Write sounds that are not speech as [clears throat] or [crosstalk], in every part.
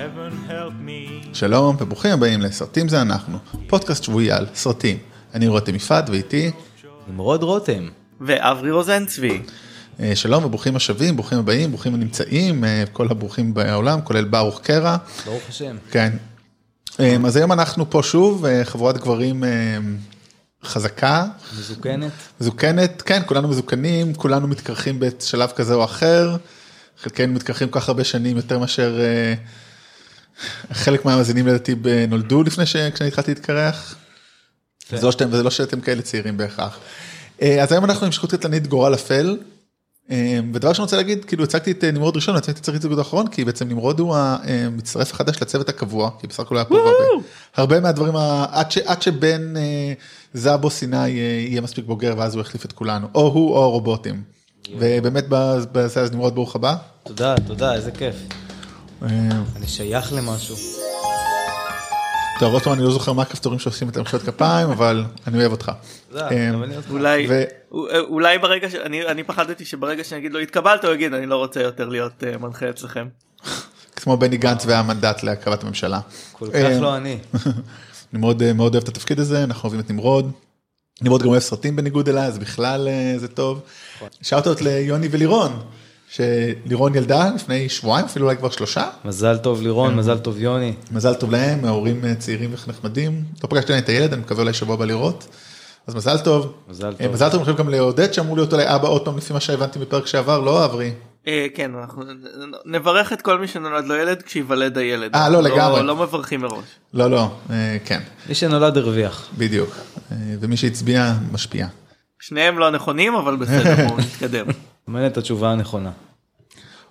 heaven help me. שלום וברוכים הבאים לסרטים זה אנחנו, פודקאסט שבועי על סרטים. אני רותם יפעת ואיתי, נמרוד רותם. ואברי רוזנצבי. אה, שלום וברוכים השבים, ברוכים הבאים, ברוכים הנמצאים, אה, כל הברוכים בעולם, כולל ברוך קרע. ברוך השם. כן. אה, אז היום אנחנו פה שוב, חבורת גברים חזקה, מזוקנת. מזוקנת, כן, כולנו מזוקנים, כולנו מתקרחים בשלב כזה או אחר, חלקנו מתקרחים כל כך הרבה שנים יותר מאשר חלק מהמאזינים לדעתי נולדו לפני ש... כשאני התחלתי להתקרח. זה לא שאתם, וזה לא שאתם כאלה צעירים בהכרח. אה, אז היום אנחנו עם שכות קטלנית גורל אפל. אה, ודבר שאני רוצה להגיד, כאילו הצגתי את אה, נמרוד ראשון, להצליח את זה האחרון, כי בעצם נמרוד הוא המצטרף החדש לצוות הקבוע, כי בסך הכל היה פה הרבה, הרבה מהדברים, עד ש- עד שבן זאבו סיני יהיה מספיק בוגר ואז הוא יחליף את כולנו, או הוא או הרובוטים. ובאמת בזה אז נמרוד ברוך הבא. תודה, תודה, איזה כיף. אה, אני שייך למשהו. טוב, עוד פעם אני לא זוכר מה הכפתורים שעושים את המחיאות כפיים, אבל אני אוהב אותך. תודה, אה, אותך. אולי ברגע שאני אני פחדתי שברגע שאני אגיד לו התקבלת הוא יגיד אני לא רוצה יותר להיות אה, מנחה אצלכם. כמו בני גנץ והמנדט להרכבת הממשלה. כל אה, כך לא אני. [laughs] אני מאוד אה, מאוד אוהב את התפקיד הזה, אנחנו אוהבים את נמרוד. נמרוד גם אוהב סרטים בניגוד אליי, אז בכלל אה, זה טוב. שאוטות ליוני ולירון, שלירון ילדה לפני שבועיים, אפילו אולי כבר שלושה. מזל טוב לירון, מזל טוב יוני. מזל טוב להם, ההורים אה, צעירים ונחמדים. לא פגשתי עדיין את הילד, אני מקווה אולי שבוע הבא לראות. אז מזל טוב. מזל אה, טוב. מזל טוב אני חושב גם לעודד שאמור להיות אולי אבא עוד פעם לפי מה שהבנתי בפרק שעבר, לא אברי. אה, כן אנחנו נברך את כל מי שנולד לו ילד כשיוולד הילד. אה, לא, לגמרי. לא מברכים מראש. לא, לא, כן, מי שנולד הרוויח. בדיוק. ומי שהצביע, משפיע. שניהם לא נכונים אבל בסדר בואו נתקדם. [laughs] מעניין את התשובה הנכונה.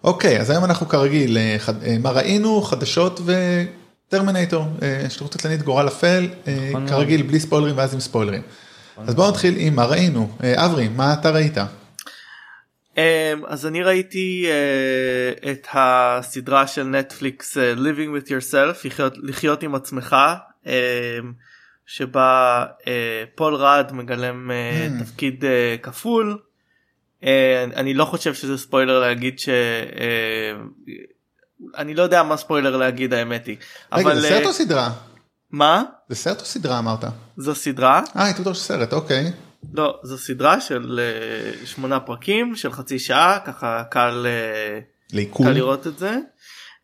אוקיי, אז היום אנחנו כרגיל, אה, אה, מה ראינו, חדשות וטרמינטור, אה, שליחות קטלנית גורל אפל, נכון כרגיל בלי ספוילרים ואז עם ספוילרים. אז בואו נתחיל עם מה ראינו. אברי, מה אתה ראית? אה, אז אני ראיתי את הסדרה של נטפליקס Living with yourself לחיות, לחיות עם עצמך אה, שבה אה, פול רד מגלם אה, Mm. תפקיד אה, כפול. אה, אני לא חושב שזה ספוילר להגיד ש... אה, אני לא יודע מה ספוילר להגיד האמת היא. רגע, אבל זה סרט אה, או סדרה? מה? זה סרט או סדרה אמרת? זו סדרה? אה, הייתי בטוח שסרט, אוקיי. לא, זו סדרה של אה, שמונה פרקים של חצי שעה ככה קל. אה, לעיכול. קל לראות את זה.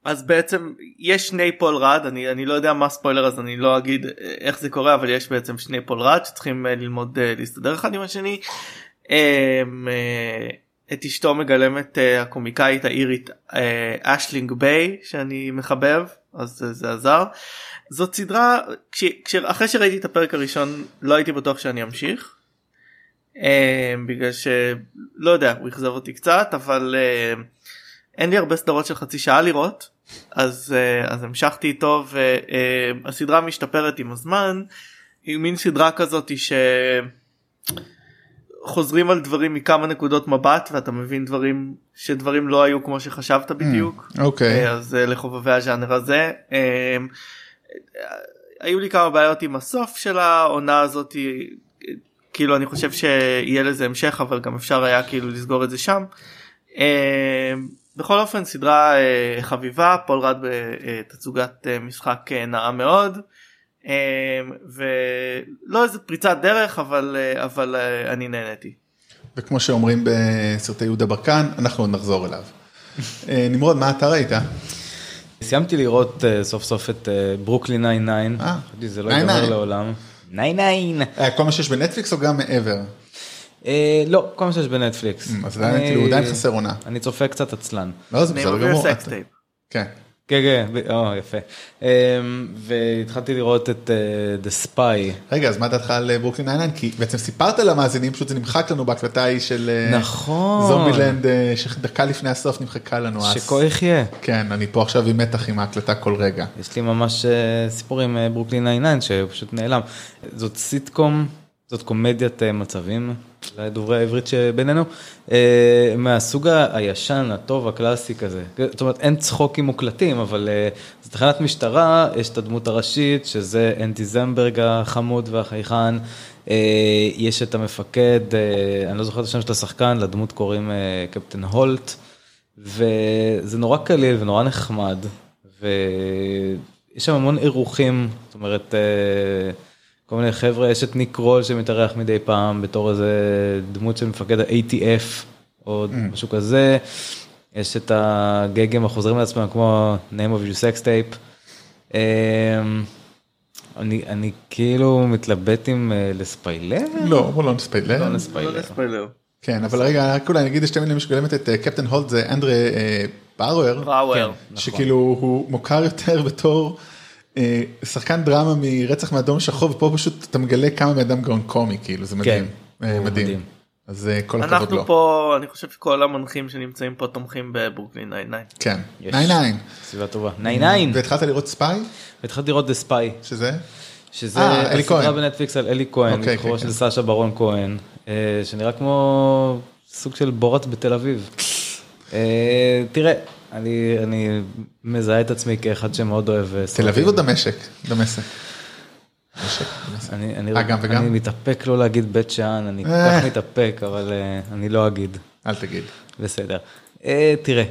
אז בעצם יש שני פול ראד אני אני לא יודע מה ספוילר אז אני לא אגיד אה, איך זה קורה אבל יש בעצם שני פול ראד שצריכים אה, ללמוד אה, להסתדר אחד עם השני. אה, אה, את אשתו מגלמת אה, הקומיקאית האירית אה, אשלינג בי שאני מחבב אז זה עזר. זאת סדרה כש, אחרי שראיתי את הפרק הראשון לא הייתי בטוח שאני אמשיך. אה, בגלל שלא יודע הוא אכזב אותי קצת אבל אה, אין לי הרבה סדרות של חצי שעה לראות אז אה, אז המשכתי איתו והסדרה משתפרת עם הזמן היא מין סדרה כזאת שחוזרים על דברים מכמה נקודות מבט ואתה מבין דברים שדברים לא היו כמו שחשבת בדיוק. אוקיי. אה, אז אה, לחובבי הז'אנר הזה. אה, היו לי כמה בעיות עם הסוף של העונה הזאת כאילו אני חושב שיהיה לזה המשך אבל גם אפשר היה כאילו לסגור את זה שם. אה, בכל אופן סדרה חביבה פול רד בתצוגת משחק אה, נאה מאוד. אה, ולא איזה פריצת דרך אבל אה, אבל אה, אני נהניתי. וכמו שאומרים בסרטי יהודה ברקן, אנחנו עוד נחזור אליו. אה, נמרוד, מה אתה ראית? סיימתי לראות סוף סוף את ברוקלין 99. אה, חשבתי, זה לא 99. ייגמר לעולם. 99. אה, כל מה שיש בנטפליקס או גם מעבר? לא, כל מה שיש בנטפליקס. אז עדיין אני- כאילו עדיין חסר עונה. אני צופה קצת עצלן. לא, זה בסדר גמור. כן. כן, כן, או, יפה. אמ, והתחלתי לראות את אה, The Spy. רגע, אז מה דעתך על אה, ברוקלין 99? כי בעצם סיפרת למאזינים, פשוט זה נמחק לנו בהקלטה ההיא של אה, נכון. זומבילנד, אה, שדקה לפני הסוף נמחקה לנו. אז- שכה יחיה. כן, אני פה עכשיו עם מתח עם ההקלטה כל רגע. יש לי ממש אה, סיפור עם אה, ברוקלין 99 שפשוט נעלם. זאת סיטקום, זאת קומדיית אה, מצבים, לדוברי העברית שבינינו, אה, מהסוג הישן, הטוב, הקלאסי כזה. זאת אומרת, אין צחוקים מוקלטים, אבל אה, זו תחנת משטרה, יש את הדמות הראשית, שזה אנטי זמברג החמוד והחייכן. אה, יש את המפקד, אני לא זוכר את השם של השחקן, לדמות קוראים קפטן הולט. וזה נורא קליל ונורא נחמד, ויש שם המון אירוחים, זאת אומרת, כל מיני חבר'ה, יש את ניק רול שמתארח מדי פעם בתור איזה דמות של מפקד ה-ATF, או משהו כזה. יש את הגגים החוזרים לעצמם כמו name of your sex tape. אמ, אני, אני כאילו מתלבט אם אה, לספיילר? לא, בוא לא נספיילר. לא לא נספיילר. כן, אבל רגע, רק אולי נגיד שתי מילים שגולמת את אה, קפטן הולט זה אנדרה אה, באואר. נכון. שכאילו הוא מוכר יותר בתור אה, שחקן דרמה מרצח מאדום שחור, ופה פשוט אתה מגלה כמה בן אדם גאון קומי, כאילו זה מדהים. כן, אה, מדהים. מדהים. אז אה, כל הכבוד לו. אנחנו פה אני חושב שכל המנחים שנמצאים פה תומכים בברוקלין 99. כן, יש. 99. סביבה טובה. 99. והתחלת לראות ספיי? והתחלתי לראות The Spy, שזה? שזה אה, הסדרה. בנטפליקס על אלי כהן, אוקיי, בכורו כן, של כן. סאשה ברון כהן, אה, שנראה כמו סוג של בורת בתל אביב. אה, תראה, אני אני מזהה את עצמי כאחד שמאוד אוהב אה, תל. אביב או דמשק? דמשק. אני, אני, אה, גם וגם? אני מתאפק לא להגיד בית שאן, אני כל אה. כך מתאפק, אבל אני לא אגיד, אל תגיד. בסדר. אה, תראה,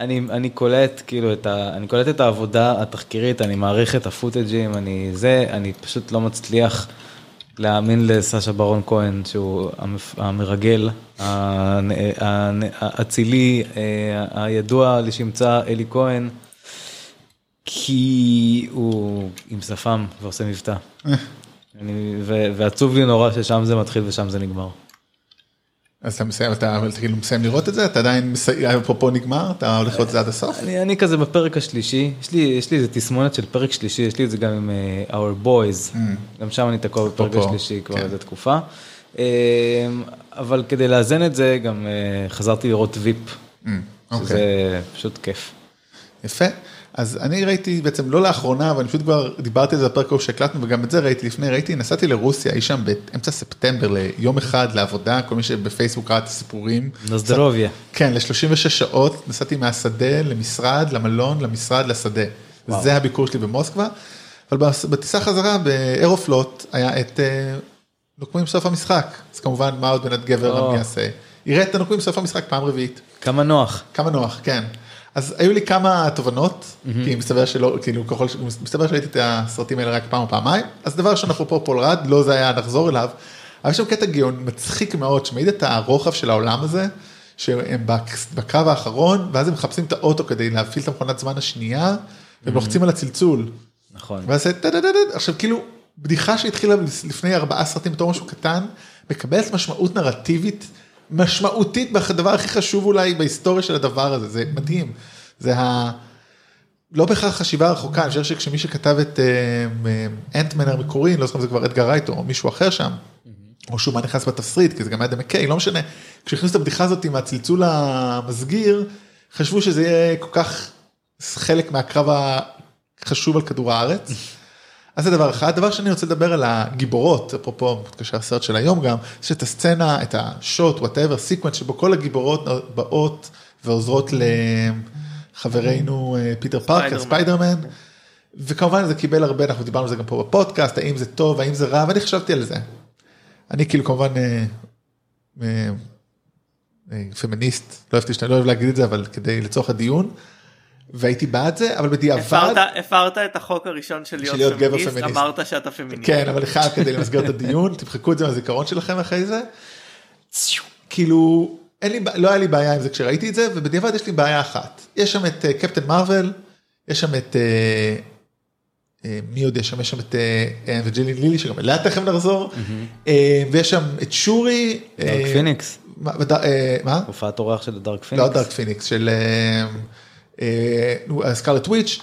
אני, אני קולט כאילו את ה... אני קולט את העבודה התחקירית, אני מעריך את הפוטג'ים, אני זה, אני פשוט לא מצליח להאמין לסשה ברון כהן שהוא המרגל, האצילי, אה, הידוע לשמצה אלי כהן, כי הוא עם שפם ועושה מבטא. ו, ועצוב לי נורא ששם זה מתחיל ושם זה נגמר. אז אתה מסיים, אתה כאילו מסיים לראות את זה? אתה עדיין, אפרופו נגמר? אתה הולך לראות את זה עד הסוף? אני, אני כזה בפרק השלישי, יש לי, יש לי איזה תסמונת של פרק שלישי, יש לי את זה גם עם uh, Our Boys, גם שם אני תקוע בפרק אפרופו, השלישי כבר כן. איזה תקופה. Um, אבל כדי לאזן את זה גם uh, חזרתי לראות ויפ, אוקיי. שזה פשוט כיף. יפה. אז אני ראיתי בעצם לא לאחרונה, אבל אני פשוט כבר דיברתי על זה בפרק ההוא שהקלטנו וגם את זה ראיתי לפני, ראיתי, נסעתי לרוסיה אי שם באמצע ספטמבר ליום אחד לעבודה, כל מי שבפייסבוק ראה את הסיפורים. נוזדרוביה. כן, ל-36 שעות נסעתי מהשדה למשרד, למלון, למשרד, לשדה. זה הביקור שלי במוסקבה. אבל בטיסה חזרה באירופלוט היה את אה, נוקמים סוף המשחק. אז כמובן מה עוד בנת גבר או. רמי יעשה. יראה את הנוקמים סוף המשחק פעם רביעית. כמה נוח. כמה נוח, כן. אז היו לי כמה תובנות, כי מסתבר שלא, כאילו ככל, ש- מסתבר שראיתי את הסרטים האלה רק פעם או פעמיים, אז דבר ראשון אפרופו פול רד, לא זה היה נחזור אליו, אבל יש שם קטע גאון מצחיק מאוד, שמעיד את הרוחב של העולם הזה, שהם בק- בקרב האחרון, ואז הם מחפשים את האוטו כדי להפעיל את המכונת זמן השנייה, והם לוחצים על הצלצול, נכון. ואז. עכשיו כאילו, בדיחה שהתחילה לפני ארבעה סרטים בתור משהו קטן, מקבלת משמעות נרטיבית משמעותית בדבר הכי חשוב אולי בהיסטוריה של הדבר הזה, זה מדהים. זה ה... לא בהכרח חשיבה רחוקה, אני חושב שכשמי שכתב את אה, אנטמן המקורי, אני לא זוכר אם זה כבר אדגר רייט או מישהו אחר שם, או שהוא מה נכנס בתסריט, כי זה גם היה דמקה, לא משנה. כשהכניסו את הבדיחה הזאת עם הצלצול המסגיר, חשבו שזה יהיה כל כך חלק מהקרב החשוב על כדור הארץ. אז זה דבר אחד. דבר שני, אני רוצה לדבר על הגיבורות, אפרופו מתקשר הסרט של היום גם, יש את הסצנה, את השוט, whatever, sequence, שבו כל הגיבורות באות ועוזרות לחברנו אה, פיטר פארקר, ספיידרמן. וכמובן זה קיבל הרבה, אנחנו דיברנו על זה גם פה בפודקאסט, האם זה טוב, האם זה רע, ואני חשבתי על זה. אני כאילו כמובן אה, אה, אה, פמיניסט, לא אוהב לא אוהב להגיד את זה, אבל כדי לצורך הדיון, והייתי בעד זה, אבל בדיעבד, הפרת, הפרת את החוק הראשון של להיות, להיות גבר פמיניסט, פמיניסט. אמרת שאתה פמיניסט. כן, אבל אחד כדי למסגר את הדיון, [laughs] תמחקו את זה מהזיכרון שלכם אחרי זה. כאילו, אין לי, לא היה לי בעיה עם זה כשראיתי את זה, ובדיעבד יש לי בעיה אחת. יש שם את אה, קפטן מרוויל, יש שם את, אה, אה, מי עוד יש שם? יש שם את אה, אוונג'לין לילי, שגם אליה תכף נחזור, אה, ויש שם את שורי. דארק אה, פיניקס, מה? אה? הופעת אורח של דארק לא פיניקס. דארק פיניקס, של אה, אה, סקארלט וויץ',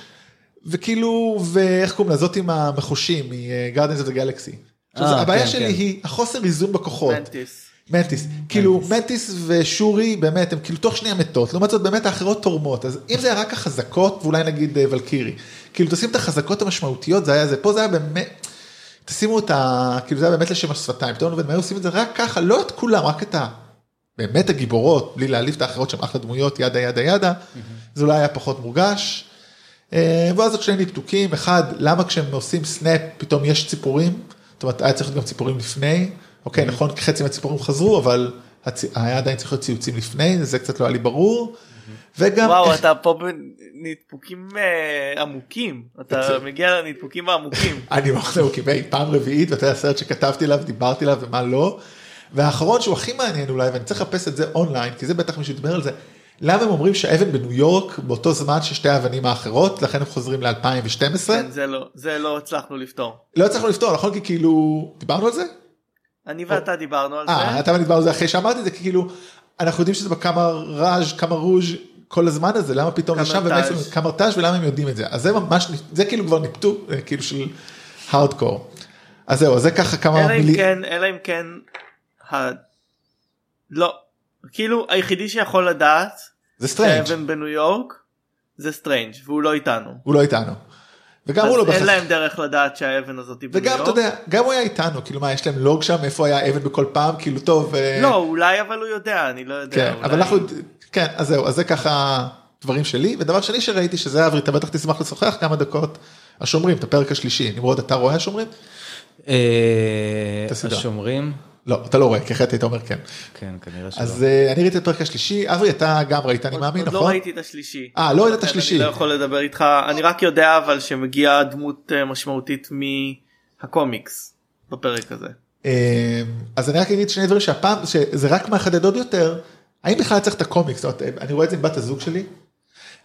וכאילו, ואיך קוראים לה? זאת עם המחושים, מ-Guardians of Galaxy. אה, הבעיה כן, שלי כן. היא החוסר איזון בכוחות. מנטיס. מנטיס, כאילו מנטיס ושורי באמת הם כאילו תוך שנייה מתות, לעומת זאת באמת האחרות תורמות, אז אם זה היה רק החזקות ואולי נגיד אה, וולקירי, כאילו תשים את החזקות המשמעותיות זה היה זה, פה זה היה באמת, תשימו את ה... כאילו זה היה באמת לשם השפתיים, פתאום עובד, מה עושים את זה רק ככה, לא את כולם, רק את ה... באמת הגיבורות, בלי להעליב את האחרות שהן אחלה דמויות, ידה ידה ידה, זה אולי היה פחות מורגש. אה, ואז עוד שני ניפתוקים, אחד, למה כשהם עושים סנאפ פתאום יש ציפורים, זאת אומרת היה צריך להיות גם ציפורים לפני, אוקיי נכון חצי מהציפורים חזרו אבל הצ... היה עדיין צריך להיות ציוצים לפני, זה קצת לא היה לי ברור. וגם... וואו איך- אתה פה בנדפוקים אה, עמוקים אתה מגיע לנדפוקים העמוקים. [laughs] אני מאוד קיבל פעם רביעית ואתה יודע סרט שכתבתי עליו, דיברתי עליו ומה לא. והאחרון שהוא הכי מעניין אולי, ואני צריך לחפש את זה אונליין, כי זה בטח מישהו דיבר על זה, למה הם אומרים שהאבן בניו יורק באותו זמן ששתי האבנים האחרות, לכן הם חוזרים ל-2012? כן, זה לא זה לא הצלחנו לפתור. לא הצלחנו לפתור, נכון? כי כאילו, דיברנו על זה? אני ואתה דיברנו על אה, זה. אתה ואני דיברנו על זה אחרי שאמרתי את זה, כי כאילו, אנחנו יודעים שזה בכמה ראז' כמה רוז' כל הזמן הזה, למה פתאום זה שם. ומאיפה- קמרטאז' ולמה הם יודעים את זה, אז זה ממש, זה כאילו כבר ניפטו, אה, כאילו של הארדקור. אז זהו, זה ככה כמה מילים. כן אלא אם כן. ה... לא כאילו היחידי שיכול לדעת זה סטרנג', שהאבן בניו יורק זה סטרנג' והוא לא איתנו. הוא לא איתנו. וגם הוא לא אין בהכרח, להם דרך לדעת שהאבן הזאת היא בניו וגם יורק. אתה יודע, גם הוא היה איתנו, כאילו מה, יש להם לוג שם, איפה היה אבן בכל פעם, כאילו טוב. אה, לא אולי אבל הוא יודע אני לא יודע. כן, אולי- אבל אנחנו, כן, אז זהו, אז זה ככה דברים שלי, ודבר שני שראיתי שזה אברי, אתה בטח תשמח לשוחח כמה דקות, השומרים, את הפרק השלישי, נמרוד, אתה רואה השומרים? אה. השומרים? לא, אתה לא רואה, כי אחרת היית אומר כן. כן, כנראה שלא. אז אה, אני ראיתי את הפרק השלישי, אברי, אתה גם ראית, אני מאמין, עוד לא נכון? ראיתי את השלישי. אה, לא ראית את לכן השלישי. אני לא יכול לדבר איתך אני רק יודע אבל שמגיעה דמות אה, משמעותית מהקומיקס בפרק הזה. אה, אז אני רק אגיד שני דברים שהפעם, שזה רק מחדד עוד יותר, האם בכלל צריך את הקומיקס, אני רואה את זה עם בת הזוג שלי,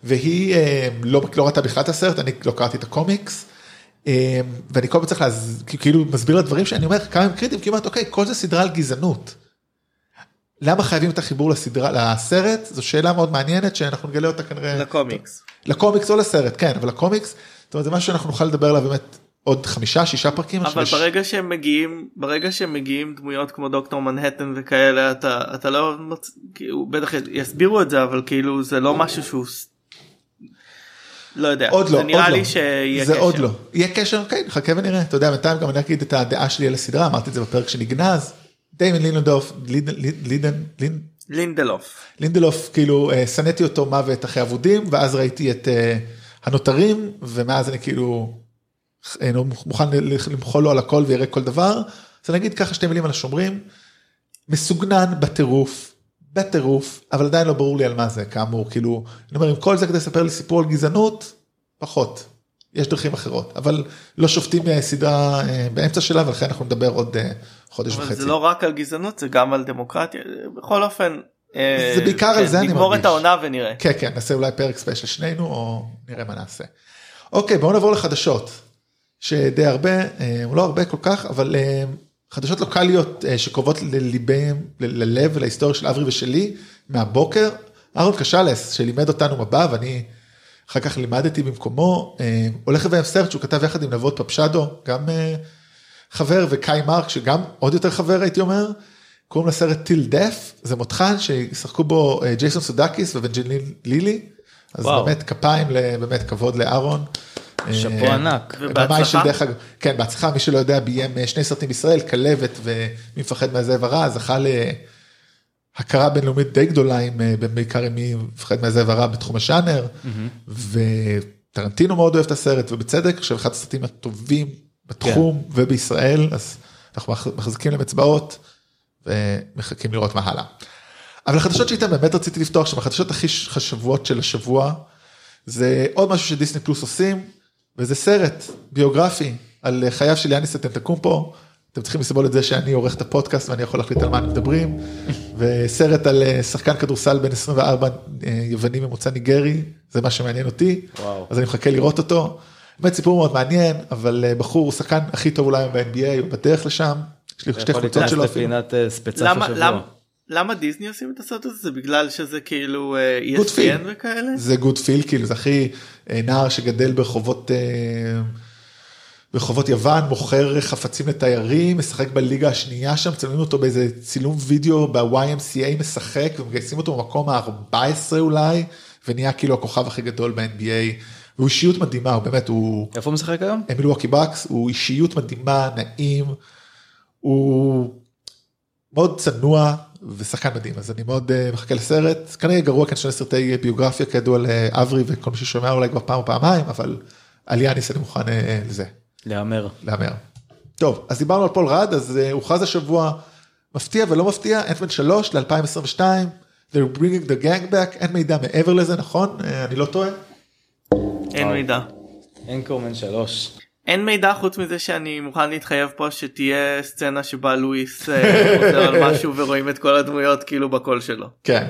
והיא לא, לא ראתה בכלל את הסרט, אני לא קראתי את הקומיקס, ואני כל פעם צריך. כאילו מסביר לה דברים שאני אומר כמה הם קריטיים, אומרת, אוקיי, כל זה סדרה על גזענות. למה חייבים את החיבור לסדרה, לסרט? זו שאלה מאוד מעניינת שאנחנו נגלה אותה כנראה. לקומיקס. לקומיקס או לסרט, כן, אבל לקומיקס, זאת אומרת, זה משהו שאנחנו נוכל לדבר עליו באמת עוד חמישה, שישה פרקים. אבל יש- ברגע שהם מגיעים ברגע שהם מגיעים דמויות כמו דוקטור מנהטן וכאלה אתה אתה לא מוצ... כאילו, בטח יסבירו את זה אבל כאילו זה לא משהו שהוא לא יודע עוד לא, זה נראה עוד לי לא. שיהיה זה קשר. עוד לא. יהיה קשר? כן, חכה ונראה. אתה יודע, בינתיים גם אני אגיד את הדעה שלי על הסדרה, אמרתי את זה בפרק שנגנז. דיימן לינדלוף, לינדלוף לינדלוף, כאילו, אה, שנאתי אותו מוות אחרי אבודים, ואז ראיתי את אה, הנותרים, ומאז אני כאילו אה, מוכן למחול לו על הכל ויראה כל דבר. אז אני אגיד ככה שתי מילים על השומרים. מסוגנן בטירוף, בטירוף, אבל עדיין לא ברור לי על מה זה, כאמור, כאילו, אני אומר, עם כל זה כדי לספר לי סיפור על גזענות, פחות. יש דרכים אחרות, אבל לא שופטים סדרה אה, באמצע שלה, ולכן אנחנו נדבר עוד אה, חודש אבל וחצי. זה לא רק על גזענות זה גם על דמוקרטיה בכל אופן. אה, זה בעיקר על זה אני נגמור מרגיש. את העונה ונראה. כן, כן, נעשה אולי פרק ספיישל שנינו, או נראה מה נעשה. אוקיי, בואו נעבור לחדשות, שדי הרבה, לא הרבה כל כך, אבל חדשות לוקאליות אה, שקרובות לליבם, ללב ולהיסטוריה של אברי ושלי, מהבוקר. אהרון קשלס, שלימד אותנו מבא, ואני אחר כך לימדתי במקומו, אה, הולך לביים סרט שהוא כתב יחד עם נבות פפשדו, גם אה, חבר, וקאי מרק, שגם עוד יותר חבר הייתי אומר. קוראים לסרט טיל דף, זה מותחן שישחקו בו ג'ייסון סודקיס ובנג'לין לילי, אז וואו. באמת כפיים, באמת כבוד לאהרון. שאפו אה, ענק. ובהצלחה. כן בהצלחה, מי שלא יודע ביים אה, שני סרטים בישראל, כלבת ומי מפחד מהזאב הרע, זכה להכרה בינלאומית די גדולה, עם, אה, בעיקר עם מי מפחד מהזאב הרע בתחום השאנר, וטרנטינו מאוד אוהב את הסרט, ובצדק, עכשיו אחד הסרטים הטובים בתחום ובישראל, אז אנחנו מח- מחזיקים להם אצבעות ומחכים לראות מה הלאה. אבל החדשות שאיתן באמת רציתי לפתוח שם, החדשות הכי חשובות של השבוע, זה עוד משהו שדיסני פלוס עושים, וזה סרט ביוגרפי על חייו של יאניס אטנטקומפו. אתם צריכים לסבול את זה שאני עורך את הפודקאסט ואני יכול להחליט על מה מדברים. [laughs] וסרט על אה, שחקן כדורסל בן 24 אה, יווני ממוצא ניגרי, זה מה שמעניין אותי. וואו. אז אני מחכה לראות אותו. באמת סיפור מאוד מעניין, אבל אה, בחור הוא שחקן הכי טוב אולי ב-NBA, הוא בדרך לשם. יש לי שתי יכול חולצות להיכנס שלו אפילו. לפינת אה, ספצף למה השבוע. למה דיסני עושים את הסרט הזה זה בגלל שזה כאילו אה, ESPN. וכאלה. זה גוד פיל, כאילו זה הכי אה, נער שגדל ברחובות, אה, ברחובות יוון, מוכר חפצים לתיירים, משחק בליגה השנייה שם, צילמים אותו באיזה צילום וידאו ב-YMCA משחק, ומגייסים אותו במקום ה-14 אולי, ונהיה כאילו הכוכב הכי גדול ב-NBA, והוא אישיות מדהימה, הוא באמת, הוא איפה הוא משחק היום? מילווקי בקס, הוא אישיות מדהימה, נעים, הוא מאוד צנוע ושחקן מדהים, אז אני מאוד אה, מחכה לסרט, כנראה גרוע כאן שני סרטי ביוגרפיה כידוע לאברי וכל מי ששומע אולי כבר פעם או פעמיים, אבל על יאניס אני מוכן אה, לזה, להמר. להמר. טוב, אז דיברנו על פול רד, אז אה, הוכרז השבוע מפתיע ולא מפתיע, אנטמן 3 ל-2022, they're bringing the gang back, אין מידע מעבר לזה, נכון? אה, אני לא טועה? אין. מידע. אנקורמן 3. אין מידע חוץ מזה שאני מוכן להתחייב פה שתהיה סצנה שבה לואיס אה, [laughs] חוזר על משהו ורואים את כל הדמויות כאילו בקול שלו. כן.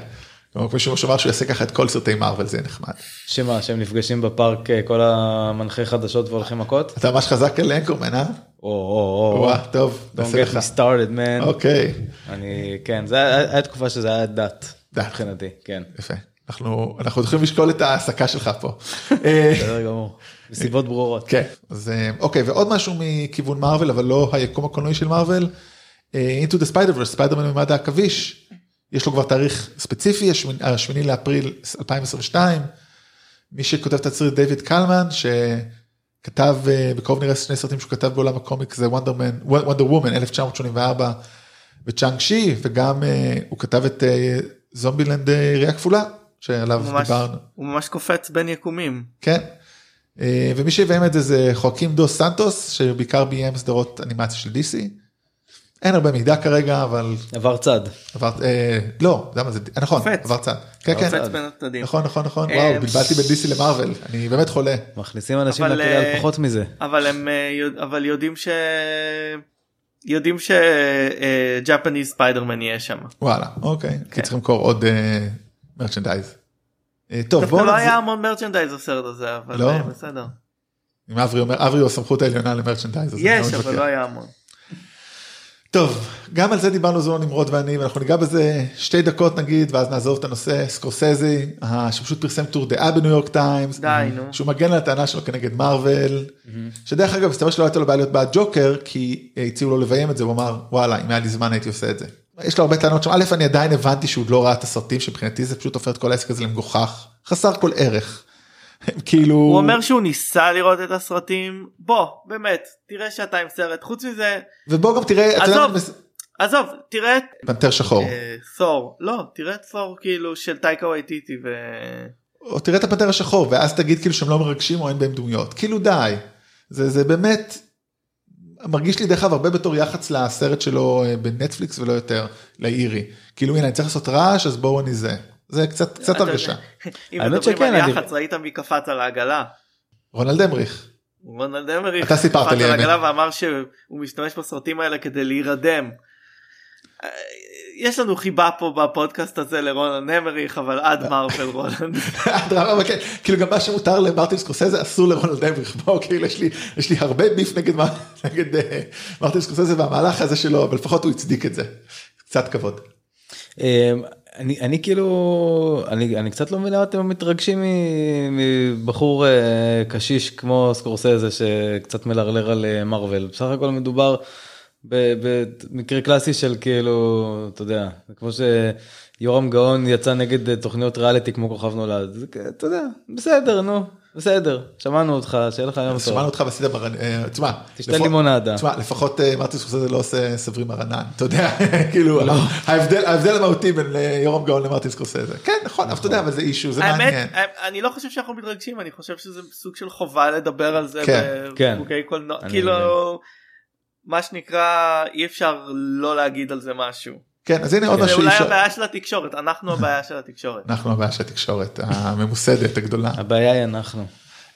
כמו מישהו שאמר שהוא יעשה ככה את כל סרטי מארוול זה נחמד. שמה שהם נפגשים בפארק אה, כל המנחי חדשות והולכים מכות? אתה ממש חזק על אנקורמן אה? או או או. וואה טוב. Don't נעשה get לך. me started man. אוקיי. אני כן זה היה תקופה שזה היה דת. דת. מבחינתי כן. יפה. אנחנו אנחנו יכולים לשקול את ההעסקה שלך פה. אה, בסדר גמור. מסיבות ברורות. כן אז אה, אוקיי ועוד משהו מכיוון מארוול אבל לא היקום הקולנועי של מארוול. אה, into the spider verse ספיידרמן ממד העכביש. יש לו כבר תאריך ספציפי השמינ- השמיני לאפריל 2022. מי שכותב את התסריט דיוויד קלמן שכתב אה, בקרוב נראה שני סרטים שהוא כתב בעולם הקומיק זה וונדר וומן 1984 וצ'אנג שי וגם הוא כתב את זומבילנד ראייה כפולה שעליו הוא ממש- דיברנו. הוא ממש קופץ בין יקומים. כן. אה, ומי שיביים את זה זה חואקים דו סנטוס שבעיקר ביים סדרות אנימציה של DC. אין הרבה מידע כרגע אבל עבר צד. עבר אה, לא למה זה נכון קופץ. עבר צד. כן כן. קופץ בין הצדדים. נכון נכון נכון אה, וואו בלבלתי בין DC למרוויל אני באמת חולה. מכניסים אנשים אבל, לכלא על אה, פחות מזה. אבל הם אה, אבל יודעים ש... יודעים ש Japanese ספיידרמן יהיה שם. וואלה אוקיי כי צריך למכור עוד merchandise. טוב דווקא בואו לא היה המון merchandise בסרט הזה אבל לא? אה, בסדר. אם אברי אומר אברי הוא הסמכות העליונה ל merchandise. יש אבל. לא היה המון. טוב, גם על זה דיברנו זו נמרוד ואני, ואנחנו ניגע בזה שתי דקות נגיד, ואז נעזוב את הנושא, סקורסזי, אה, שפשוט פרסם טור דעה בניו יורק טיימס, די, נו. שהוא מגן על הטענה שלו כנגד מארוול, שדרך אגב, מסתבר שלא הייתה לו בעיה להיות בעד ג'וקר, כי אה, הציעו לו לביים את זה, הוא אמר, וואלה, אם היה לי זמן הייתי עושה את זה. יש לו הרבה טענות שם, א', אני עדיין הבנתי שהוא עוד לא ראה את הסרטים, שמבחינתי זה פשוט הופך את כל העסק הזה למגוחך, חסר כל ערך. [laughs] כאילו, הוא אומר שהוא ניסה לראות את הסרטים בוא באמת תראה שעתיים סרט חוץ מזה ובוא גם תראה, אתה יודע, עזוב. עזוב תראה את פנתר שחור. אה, תור לא תראה את תור כאילו של טייקה וייטיטי ו... או תראה את הפנתר השחור ואז תגיד כאילו שהם לא מרגשים או אין בהם דמויות כאילו די זה זה באמת מרגיש לי דרך אגב הרבה בתור יח"צ לסרט שלו אה, בנטפליקס ולא יותר לאירי כאילו הנה אני צריך לעשות רעש אז בואו אני זה זה קצת קצת הרגשה [laughs] אם מדברים על יח"צ ראית מי קפץ על העגלה. רונלד אמריך רונלד אמריך אתה סיפרת קפץ לי, על האמת. העגלה ואמר שהוא משתמש בסרטים האלה כדי להירדם. יש לנו חיבה פה בפודקאסט הזה לרונלד אמריך אבל עד [laughs] מרוויל. דרמה, אבל כן, כאילו גם מה שמותר למרטין סקורסזה אסור לרונלד אמריך בואו כאילו יש לי יש לי הרבה ביף [laughs] נגד אה, מרטין סקורסזה והמהלך הזה שלו אבל לפחות הוא הצדיק את זה קצת כבוד. אמ, אני אני כאילו אני אני קצת לא מבין למה אתם מתרגשים מבחור אה, קשיש כמו סקורסזה שקצת מלרלר על אה, מארוול בסך הכל מדובר במקרה קלאסי של כאילו אתה יודע כמו שיורם גאון יצא נגד תוכניות ריאליטי כמו כוכב נולד זה, אתה יודע בסדר נו בסדר שמענו אותך שיהיה לך יום טוב. שמענו אותך ועשית מרנן, אה, תשמע, תשתה לימונדה. תשמע, לפחות אה, מרטין סקורסזה לא עושה סברי מרנן, אתה יודע, [laughs] כאילו, לא. ההבדל המהותי בין אה, יורם גאון למרטין סקורסזה, כן נכון, אבל אתה יודע, אבל זה אישו, זה האמת מעניין, אה, אני לא חושב שאנחנו מתרגשים אני חושב שזה סוג של חובה לדבר על זה כן, כן. כאילו מה שנקרא אי אפשר לא להגיד על זה משהו. כן, אז הנה עוד זה משהו, אולי אי אפשר- הבעיה של התקשורת אנחנו הבעיה של התקשורת. אנחנו הבעיה של התקשורת הממוסדת הגדולה, הבעיה היא אנחנו.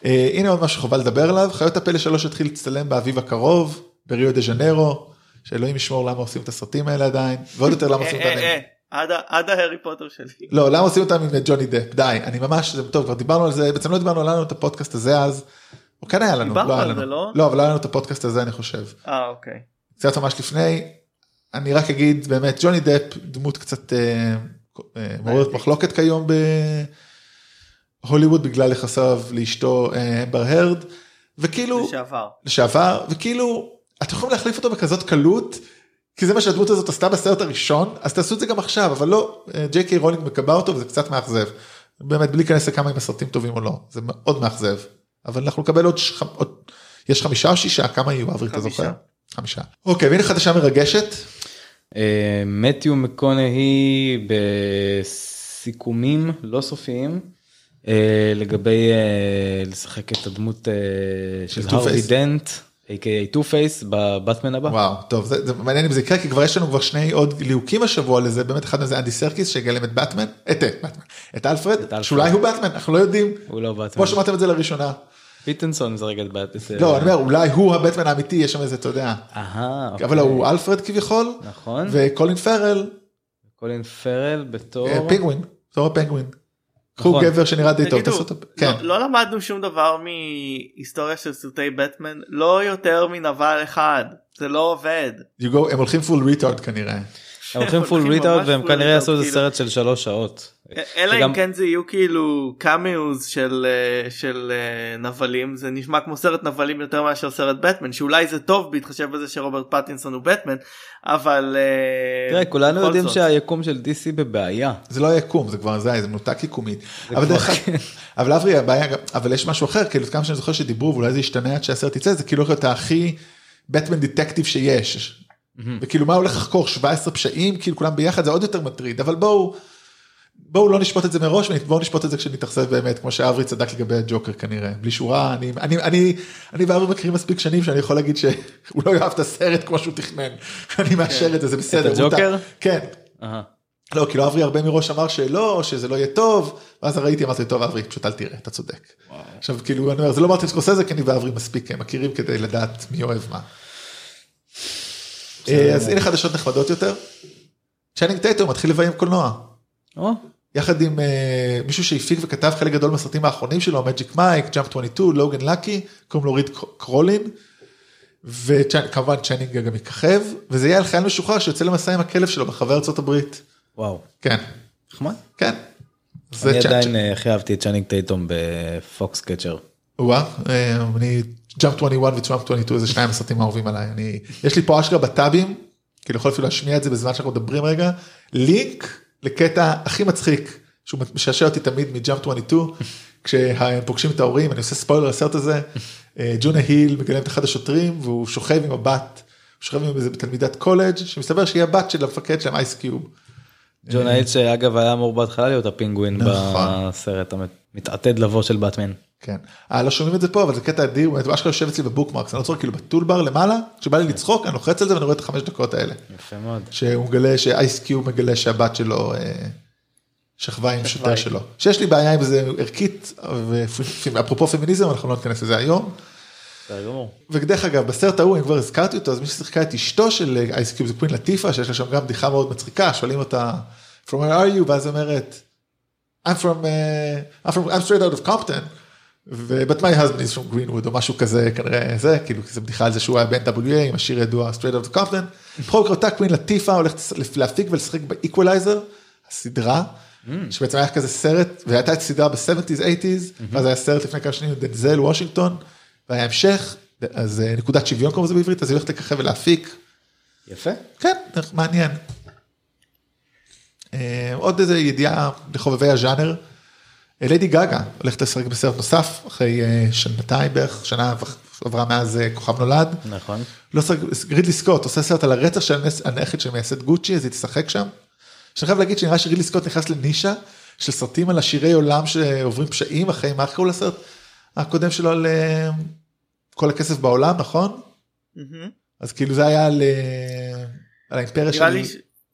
אה, הנה עוד משהו חובה לדבר עליו, חיות הפלא שלוש התחיל להצטלם באביב הקרוב, בריו דה ז'נרו, שאלוהים ישמור למה עושים את הסרטים האלה עדיין, ועוד יותר למה עושים אה, אותם. אה, אה, עד ה- עד ההארי פוטר שלי. לא, למה עושים אותם עם ג'וני דפ? די, אני ממש, זה טוב, כבר דיברנו על זה, בעצם לא דיברנו, לנו את הפודקאסט הזה אז, או כן היה לנו, לא היה לנו. לא? לא, אבל לא היה לנו את הפודקאסט הזה, אני חושב. אה אוקיי. קצת ממש לפני, אני רק אגיד, באמת, ג'וני דפ, דמות קצת אה, אה, מעוררת מחלוקת כיום בהוליווד בגלל יחסיו לאשתו אה, אמבר הרד, וכאילו, לשעבר. לשעבר, וכאילו, אתם יכולים להחליף אותו בכזאת קלות, כי זה מה שהדמות הזאת עשתה בסרט הראשון, אז תעשו את זה גם עכשיו, אבל לא, אה, ג'יי קיי רולינג מקבע אותו וזה קצת מאכזב. באמת, בלי להיכנס לכמה אם הסרטים טובים או לא, זה מאוד מאכזב. אבל אנחנו נקבל עוד, ש... עוד... יש חמישה או שישה? כמה יהיו, אברי, אתה. זוכר? חמישה. אוקיי, והנה חדשה מרגשת. אה, מתיו מקונהי בסיכומים לא סופיים אה, לגבי אה, לשחק את הדמות של Face. דנט A.K.A. טו פייס בבטמן הבא. וואו, טוב, זה, זה מעניין אם זה יקרה, כי כבר יש לנו כבר שני עוד ליהוקים השבוע לזה, באמת אחד מזה אנדי סרקיס שיגלם את באטמן, את, את, באטמן, את אלפרד, אלפרד. שאולי הוא באטמן, אנחנו לא יודעים. הוא לא באטמן. כמו שמעתם את זה לראשונה. פיטנסון משחק את באטמן. לא, אני אומר, אולי הוא הבטמן האמיתי, יש שם איזה, אתה יודע. אהה, אוקיי. אבל הוא אלפרד כביכול, נכון. וקולין פרל, קולין פרל בתור... אה, פינגווין, בתור הפינגווין. קחו נכון. גבר שנראה די טוב, תעשו אותו, כן. לא, לא למדנו שום דבר מהיסטוריה של סרטי בטמן לא יותר מנבל אחד זה לא עובד. You go, הם הולכים פול ריטארד כנראה. הם הולכים full retard והם full כנראה retard, יעשו איזה כאילו. סרט של שלוש שעות. אלא אם כן זה יהיו כאילו cameos של אה, של אה, נבלים זה נשמע כמו סרט נבלים יותר מאשר סרט בטמן שאולי זה טוב בהתחשב בזה שרוברט פטינסון הוא בטמן אבל אה, תראה כולנו יודעים זאת. שהיקום של DC בבעיה. זה לא יקום, זה כבר זה, זה מנותק יקומית. אבל דרך כן. אגב, אבל אברי הבעיה, אבל יש משהו אחר, כאילו כמה שאני זוכר שדיברו ואולי זה ישתנה עד שהסרט יצא, זה כאילו להיות הכי בטמן דיטקטיב שיש. וכאילו מה הולך לחקור 17 פשעים, כאילו כולם ביחד זה עוד יותר מטריד, אבל בואו, בואו לא נשפוט את זה מראש, בואו נשפוט את זה כשנתאכזב באמת, כמו שאברי צדק לגבי הג'וקר כנראה, בלי שורה, אני, אני, אני, אני ואברי מכירים מספיק שנים שאני יכול להגיד שהוא [laughs] לא יאהב את הסרט כמו שהוא תכנן, [laughs] אני מאשר את זה, זה בסדר. את הג'וקר? כן. לא, כאילו אברי הרבה מראש אמר שלא, שזה לא יהיה טוב, ואז ראיתי, אמרתי, טוב אברי, פשוט אל תראה, אתה צודק. עכשיו כאילו, אני אומר, זה לא מרטין סקורסזה, כי אני ואברי מספיק מכירים כדי לדעת מי אוהב מה. אה, אז הנה חדשות נחמדות יותר. צ'אנינג טייטום מתחיל לביים קולנוע. יחד עם אה, מישהו שהפיק וכתב חלק גדול מהסרטים האחרונים שלו, מג'יק מייק, ג'אמפ 22, לוגן לקי, קוראים לו ריד קרולין. וכמובן צ'יינינג גם יככב, וזה יהיה על חייל משוחרר שיוצא למסע עם הכלב שלו ברחבי ארצות הברית. וואו. כן, נחמד. כן. אני עדיין אה, הכי אהבתי את צ'אנינג טייטום בפוקסקאצ'ר. וואה, אה, אני ג'אמפ 21 וג'אמפ 22 זה שניים הסרטים האהובים עליי. אני, יש לי פה אשכרה בטאבים, כאילו יכול אפילו להשמיע את זה בזמן שאנחנו מדברים רגע, לינק לקטע הכי מצחיק, שהוא משעשע אותי תמיד מג'אמפ 22, כשהם פוגשים את ההורים, אני עושה ספוילר לסרט הזה, אה, ג'ונה היל מגלם את אחד השוטרים והוא שוכב עם הבת, הוא שוכב עם איזה תלמידת קולג' שמסתבר שהיא הבת של המפקד שלהם אייס קיוב. ג'ון אייט שאגב היה אמור בהתחלה להיות הפינגווין נכון. בסרט המתעתד לבוא של באטמן. כן. אה, לא שומעים את זה פה, אבל זה קטע אדיר, הוא אשכרה יושב אצלי בבוקמרקס, אני לא צוחק, כאילו בטולבר למעלה, כשבא לי לצחוק, אני לוחץ על זה ואני רואה את החמש דקות האלה. יפה מאוד. שהוא מגלה, שאייס קיוב מגלה שהבת שלו אה, שכבה עם שוטר שלו. שיש לי בעיה עם זה ערכית, ואפרופו פמיניזם, אנחנו לא ניכנס לזה היום. ודרך אגב, בסרט ההוא, אם כבר הזכרתי אותו, אז מי ששיחקה את אשתו של אייס קיוב זה קווין לטיפה, שיש לה שם גם בדיחה מאוד מצחיקה, שואלים אותה, From where are you? ואז אומרת, I'm from, uh, I'm from, I'm straight out of Compton. ו- but my husband is from Greenwood או משהו כזה כנראה זה כאילו זה בדיחה על זה שהוא היה בן WA עם השיר ידוע straight out of Compton. בכל מקרה אותה קווין לטיפה הולכת להפיק ולשחק באיקווליזר הסדרה שבעצם היה כזה סרט והייתה סדרה ב-70's 80's ואז היה סרט לפני כמה שנים דנזל וושינגטון והיה המשך אז אה, נקודת שוויון קוראים לזה בעברית אז היא הולכת לככב ולהפיק. יפה. כן, מעניין. אה, עוד איזה ידיעה לחובבי הז'אנר. ליידי גגה הולכת לשחק בסרט נוסף אחרי אה, שנתיים בערך, שנה עברה מאז אה, כוכב נולד. נכון. לא שחק, רידלי סקוט עושה סרט על הרצח של הנכד של מייסד גוצ'י אז היא תשחק שם. שאני חייב להגיד שנראה שרידלי סקוט נכנס לנישה של סרטים על עשירי עולם שעוברים פשעים אחרי מה קראו לסרט הקודם שלו על אה, כל הכסף בעולם נכון? אז כאילו זה היה על, על האימפריה של...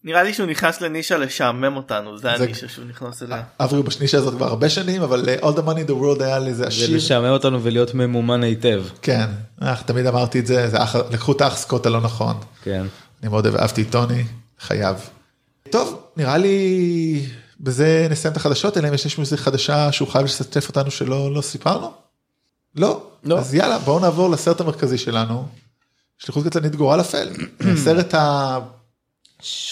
לי נראה לי שהוא נכנס לנישה לשעמם אותנו זה זה- הנישה שהוא נכנס אליה. אברי הוא בשנישה הזאת כבר הרבה שנים אבל אה, All the money in the world היה לזה זה עשיר. לשעמם אותנו ולהיות ממומן היטב. כן, אך, תמיד אמרתי את זה, זה אח, לקחו את האח סקוט הלא נכון. כן. אני מאוד אהבתי את טוני, חייב. טוב, נראה לי בזה נסיים את החדשות, אלא אם יש מישהו חדשה שהוא חייב לשתף אותנו שלא לא סיפרנו? לא. לא. אז יאללה, בואו נעבור לסרט המרכזי שלנו, שליחות קטלנית גורל אפל. [clears throat] הסרט ש-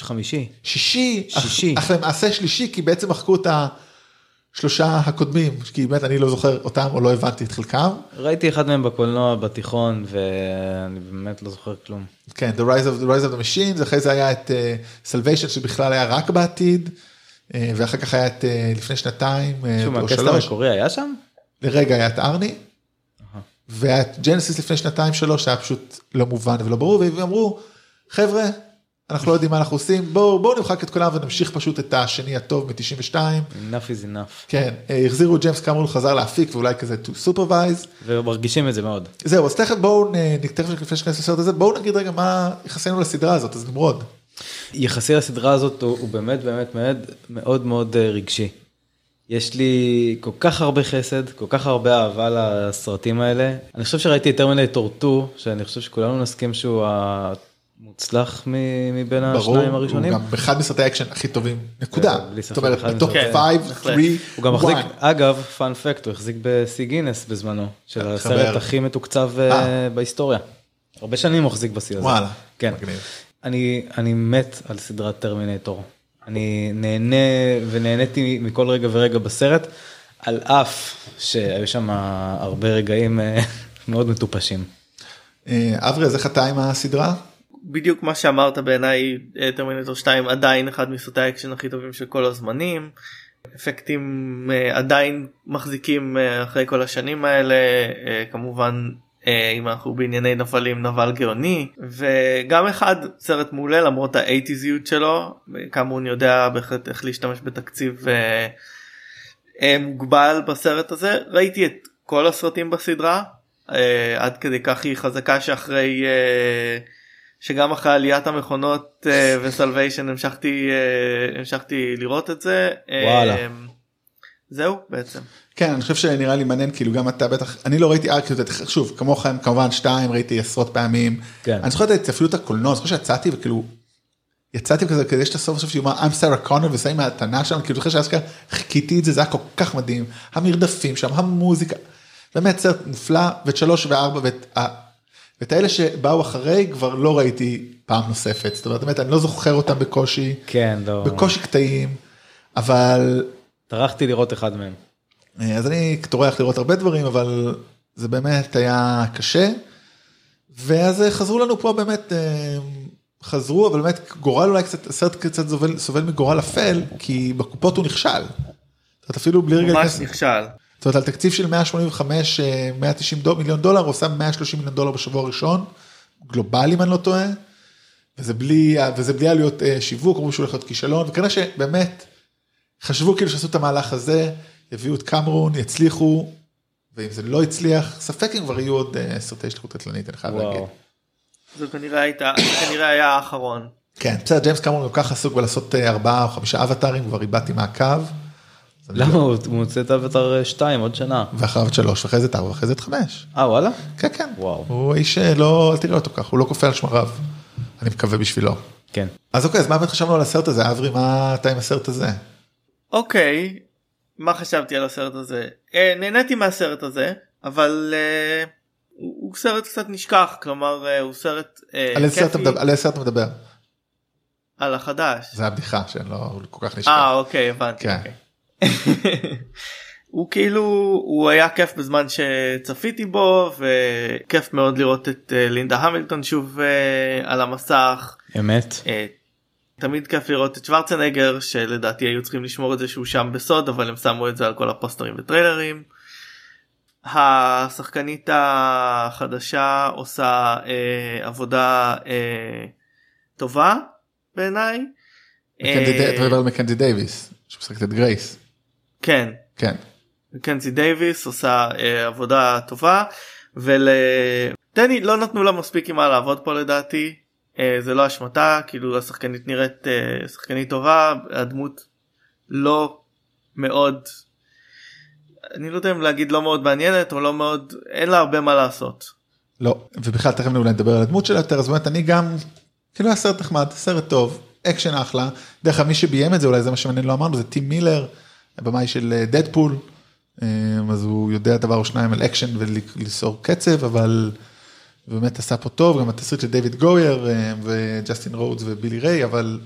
חמישי. השישי, שישי. אך, אך למעשה שלישי, כי בעצם מחקו את השלושה הקודמים, כי באמת אני לא זוכר אותם או לא הבנתי את חלקם. ראיתי אחד מהם בקולנוע בתיכון ואני באמת לא זוכר כלום. כן, The Rise of, the Rise of the Machines, אחרי זה היה את uh, Salvation שבכלל היה רק בעתיד, uh, ואחר כך היה את uh, לפני שנתיים, uh, מישהו או מהקסט שלוש, המקורי היה שם? לרגע היה את ארני, והיה את ג'נסיס לפני שנתיים שלוש, היה פשוט לא מובן ולא ברור, והם אמרו, חבר'ה, אנחנו לא יודעים מה אנחנו עושים, בואו בואו נמחק את כולם ונמשיך פשוט את השני הטוב מ-92. enough is enough. כן, אה, החזירו ג'יימס קמרון חזר להפיק ואולי כזה to supervise. ומרגישים את זה מאוד. זהו, אז תכף בואו, תכף לפני שניכנס לסרט הזה, בואו נגיד רגע מה יחסנו לסדרה הזאת, אז נמרוד. יחסי לסדרה הזאת הוא, הוא באמת באמת מאוד מאוד מאוד אה, רגשי. יש לי כל כך הרבה חסד, כל כך הרבה אהבה לסרטים האלה. אני חושב שראיתי את טרמינטור 2, שאני חושב שכולנו נסכים שהוא המוצלח מ- מבין ברור, השניים הוא הראשונים. גם אחד מסרטי האקשן הכי טובים, נקודה. בלי ספק, זאת אומרת, בטופ מסרטי- 5, כן, 3, הוא גם מחזיק, 1. אגב, fun fact, הוא החזיק בשיא גינס בזמנו, של חבר. הסרט הכי מתוקצב אה, אה. בהיסטוריה. הרבה שנים הוא החזיק בשיא הזה. וואלה, כן. מגניב. אני, אני מת על סדרת טרמינטור. אני נהנה ונהניתי מכל רגע ורגע בסרט, על אף שהיו שם הרבה רגעים אה, [laughs] מאוד מטופשים. אה, אברי, אז איך אתה עם הסדרה? בדיוק מה שאמרת בעיניי אה, טרמינטור 2 עדיין אחד מסרטי האקשן הכי טובים של כל הזמנים. אפקטים אה, עדיין מחזיקים אה, אחרי כל השנים האלה אה, כמובן אה, אם אנחנו בענייני נבלים נבל גאוני וגם אחד סרט מעולה למרות האייטיזיות שלו קמרון יודע בהחלט איך להשתמש בתקציב אה, אה, מוגבל בסרט הזה ראיתי את כל הסרטים בסדרה אה, עד כדי כך היא חזקה שאחרי אה, שגם אחרי עליית המכונות אה, וסלוויישן המשכתי אה, המשכתי לראות את זה. אה, וואלה. זהו בעצם. כן, אני חושב שנראה לי מעניין, כאילו גם אתה בטח, אני לא ראיתי ארק, שוב, כמוכם, כמובן שתיים, ראיתי עשרות פעמים. כן. אני זוכר את ההצטרפות הקולנוע, אני זוכר שיצאתי וכאילו, יצאתי כזה, כדי שאתה סוף סוף שיאמר, I'm Sarah Connor ושמים מהתנה שם, כאילו זוכר שאשכרה חיכיתי את זה, זה היה כל כך מדהים, המרדפים שם, המוזיקה, באמת סרט מופלא, ואת שלוש וארבע, ואת, ואת האלה שבאו אחרי כבר לא ראיתי פעם נוספת, זאת אומרת, באמת, אני לא זוכר אותם בקושי, כן, לא. בקושי קטעים, אבל טרחתי לראות אחד מהם. אה, אז אני טורח לראות הרבה דברים, אבל זה באמת היה קשה. ואז אה, חזרו לנו פה באמת, אה, חזרו, אבל באמת גורל אולי קצת, הסרט קצת סובל, סובל מגורל אפל, כי בקופות הוא נכשל. זאת אומרת, אפילו בלי רגע ממש נכשל. זאת אומרת, על תקציב של 185, אה, 190 דול, מיליון דולר, הוא עושה 130 מיליון דולר בשבוע הראשון, גלובלי אם אני לא טועה, וזה בלי, וזה בלי עלויות אה, שיווק, אמרו שהוא הולך להיות כישלון, וכנראה שבאמת חשבו כאילו שעשו את המהלך הזה, יביאו את קמרון, יצליחו, ואם זה לא הצליח, ספק אם כבר יהיו עוד אה, סרטי שליחות קטלנית, אני חייב להגיד. וואו. זה כנראה הייתה זה כנראה היה האחרון. כן, בסדר, ג'יימס קמרון כל כך עסוק בלעשות אה, ארבעה או חמישה אבטארים, כבר איבדתי מהקו. למה הוא מוצא את אבטר 2 עוד שנה? ואחריו את שלוש, ואחרי זה את ארבע, ואחרי זה את חמש. אה וואלה? כן, כן. וואו. הוא איש אה, לא, אל תראה אותו כך, הוא לא קופא על שמריו. אני מקווה בשבילו. כן. אז אוקיי, אז מה באמת חשבנו על הסרט הזה? אברי, מה אתה עם הסרט הזה? אוקיי מה חשבתי על הסרט הזה אה, נהניתי מהסרט הזה אבל אה, הוא הוא סרט קצת נשכח כלומר אה, הוא סרט אה, על איזה סרט אתה כיפי. מדבר? על איזה סרט אתה מדבר? על החדש. זה הבדיחה שאני לא הוא כל כך נשכח. אה אוקיי הבנתי. כן. אוקיי. הוא כאילו הוא היה כיף בזמן שצפיתי בו וכיף מאוד לראות את אה, לינדה המילטון שוב אה, על המסך. אמת. אה, תמיד כיף לראות את שוורצנגר שלדעתי היו צריכים לשמור את זה שהוא שם בסוד אבל הם שמו את זה על כל הפוסטרים וטריילרים. השחקנית החדשה עושה אה, עבודה אה, טובה בעיניי. מקנזי אה, דייוויס, שמשחקת את גרייס. כן כן. קנזי דייוויס עושה אה, עבודה טובה ולדעתי לא נתנו לה מספיק עם מה לעבוד פה לדעתי אה, זה לא אשמתה כאילו השחקנית נראית אה, שחקנית טובה הדמות לא מאוד אני לא יודע אם להגיד לא מאוד מעניינת או לא מאוד אין לה הרבה מה לעשות. לא, ובכלל תכף אולי נדבר על הדמות שלה יותר, אז באמת אני גם, כאילו היה סרט נחמד, סרט טוב, אקשן אחלה. דרך אגב מי שביים את זה אולי זה מה שמעניין לא אמרנו, זה טים מילר, הבמאי של דדפול, אז הוא יודע דבר או שניים על אקשן וליצור קצב, אבל באמת עשה פה טוב, גם התסריט של דיוויד גויר אה, וג'סטין רודס ובילי ריי, אבל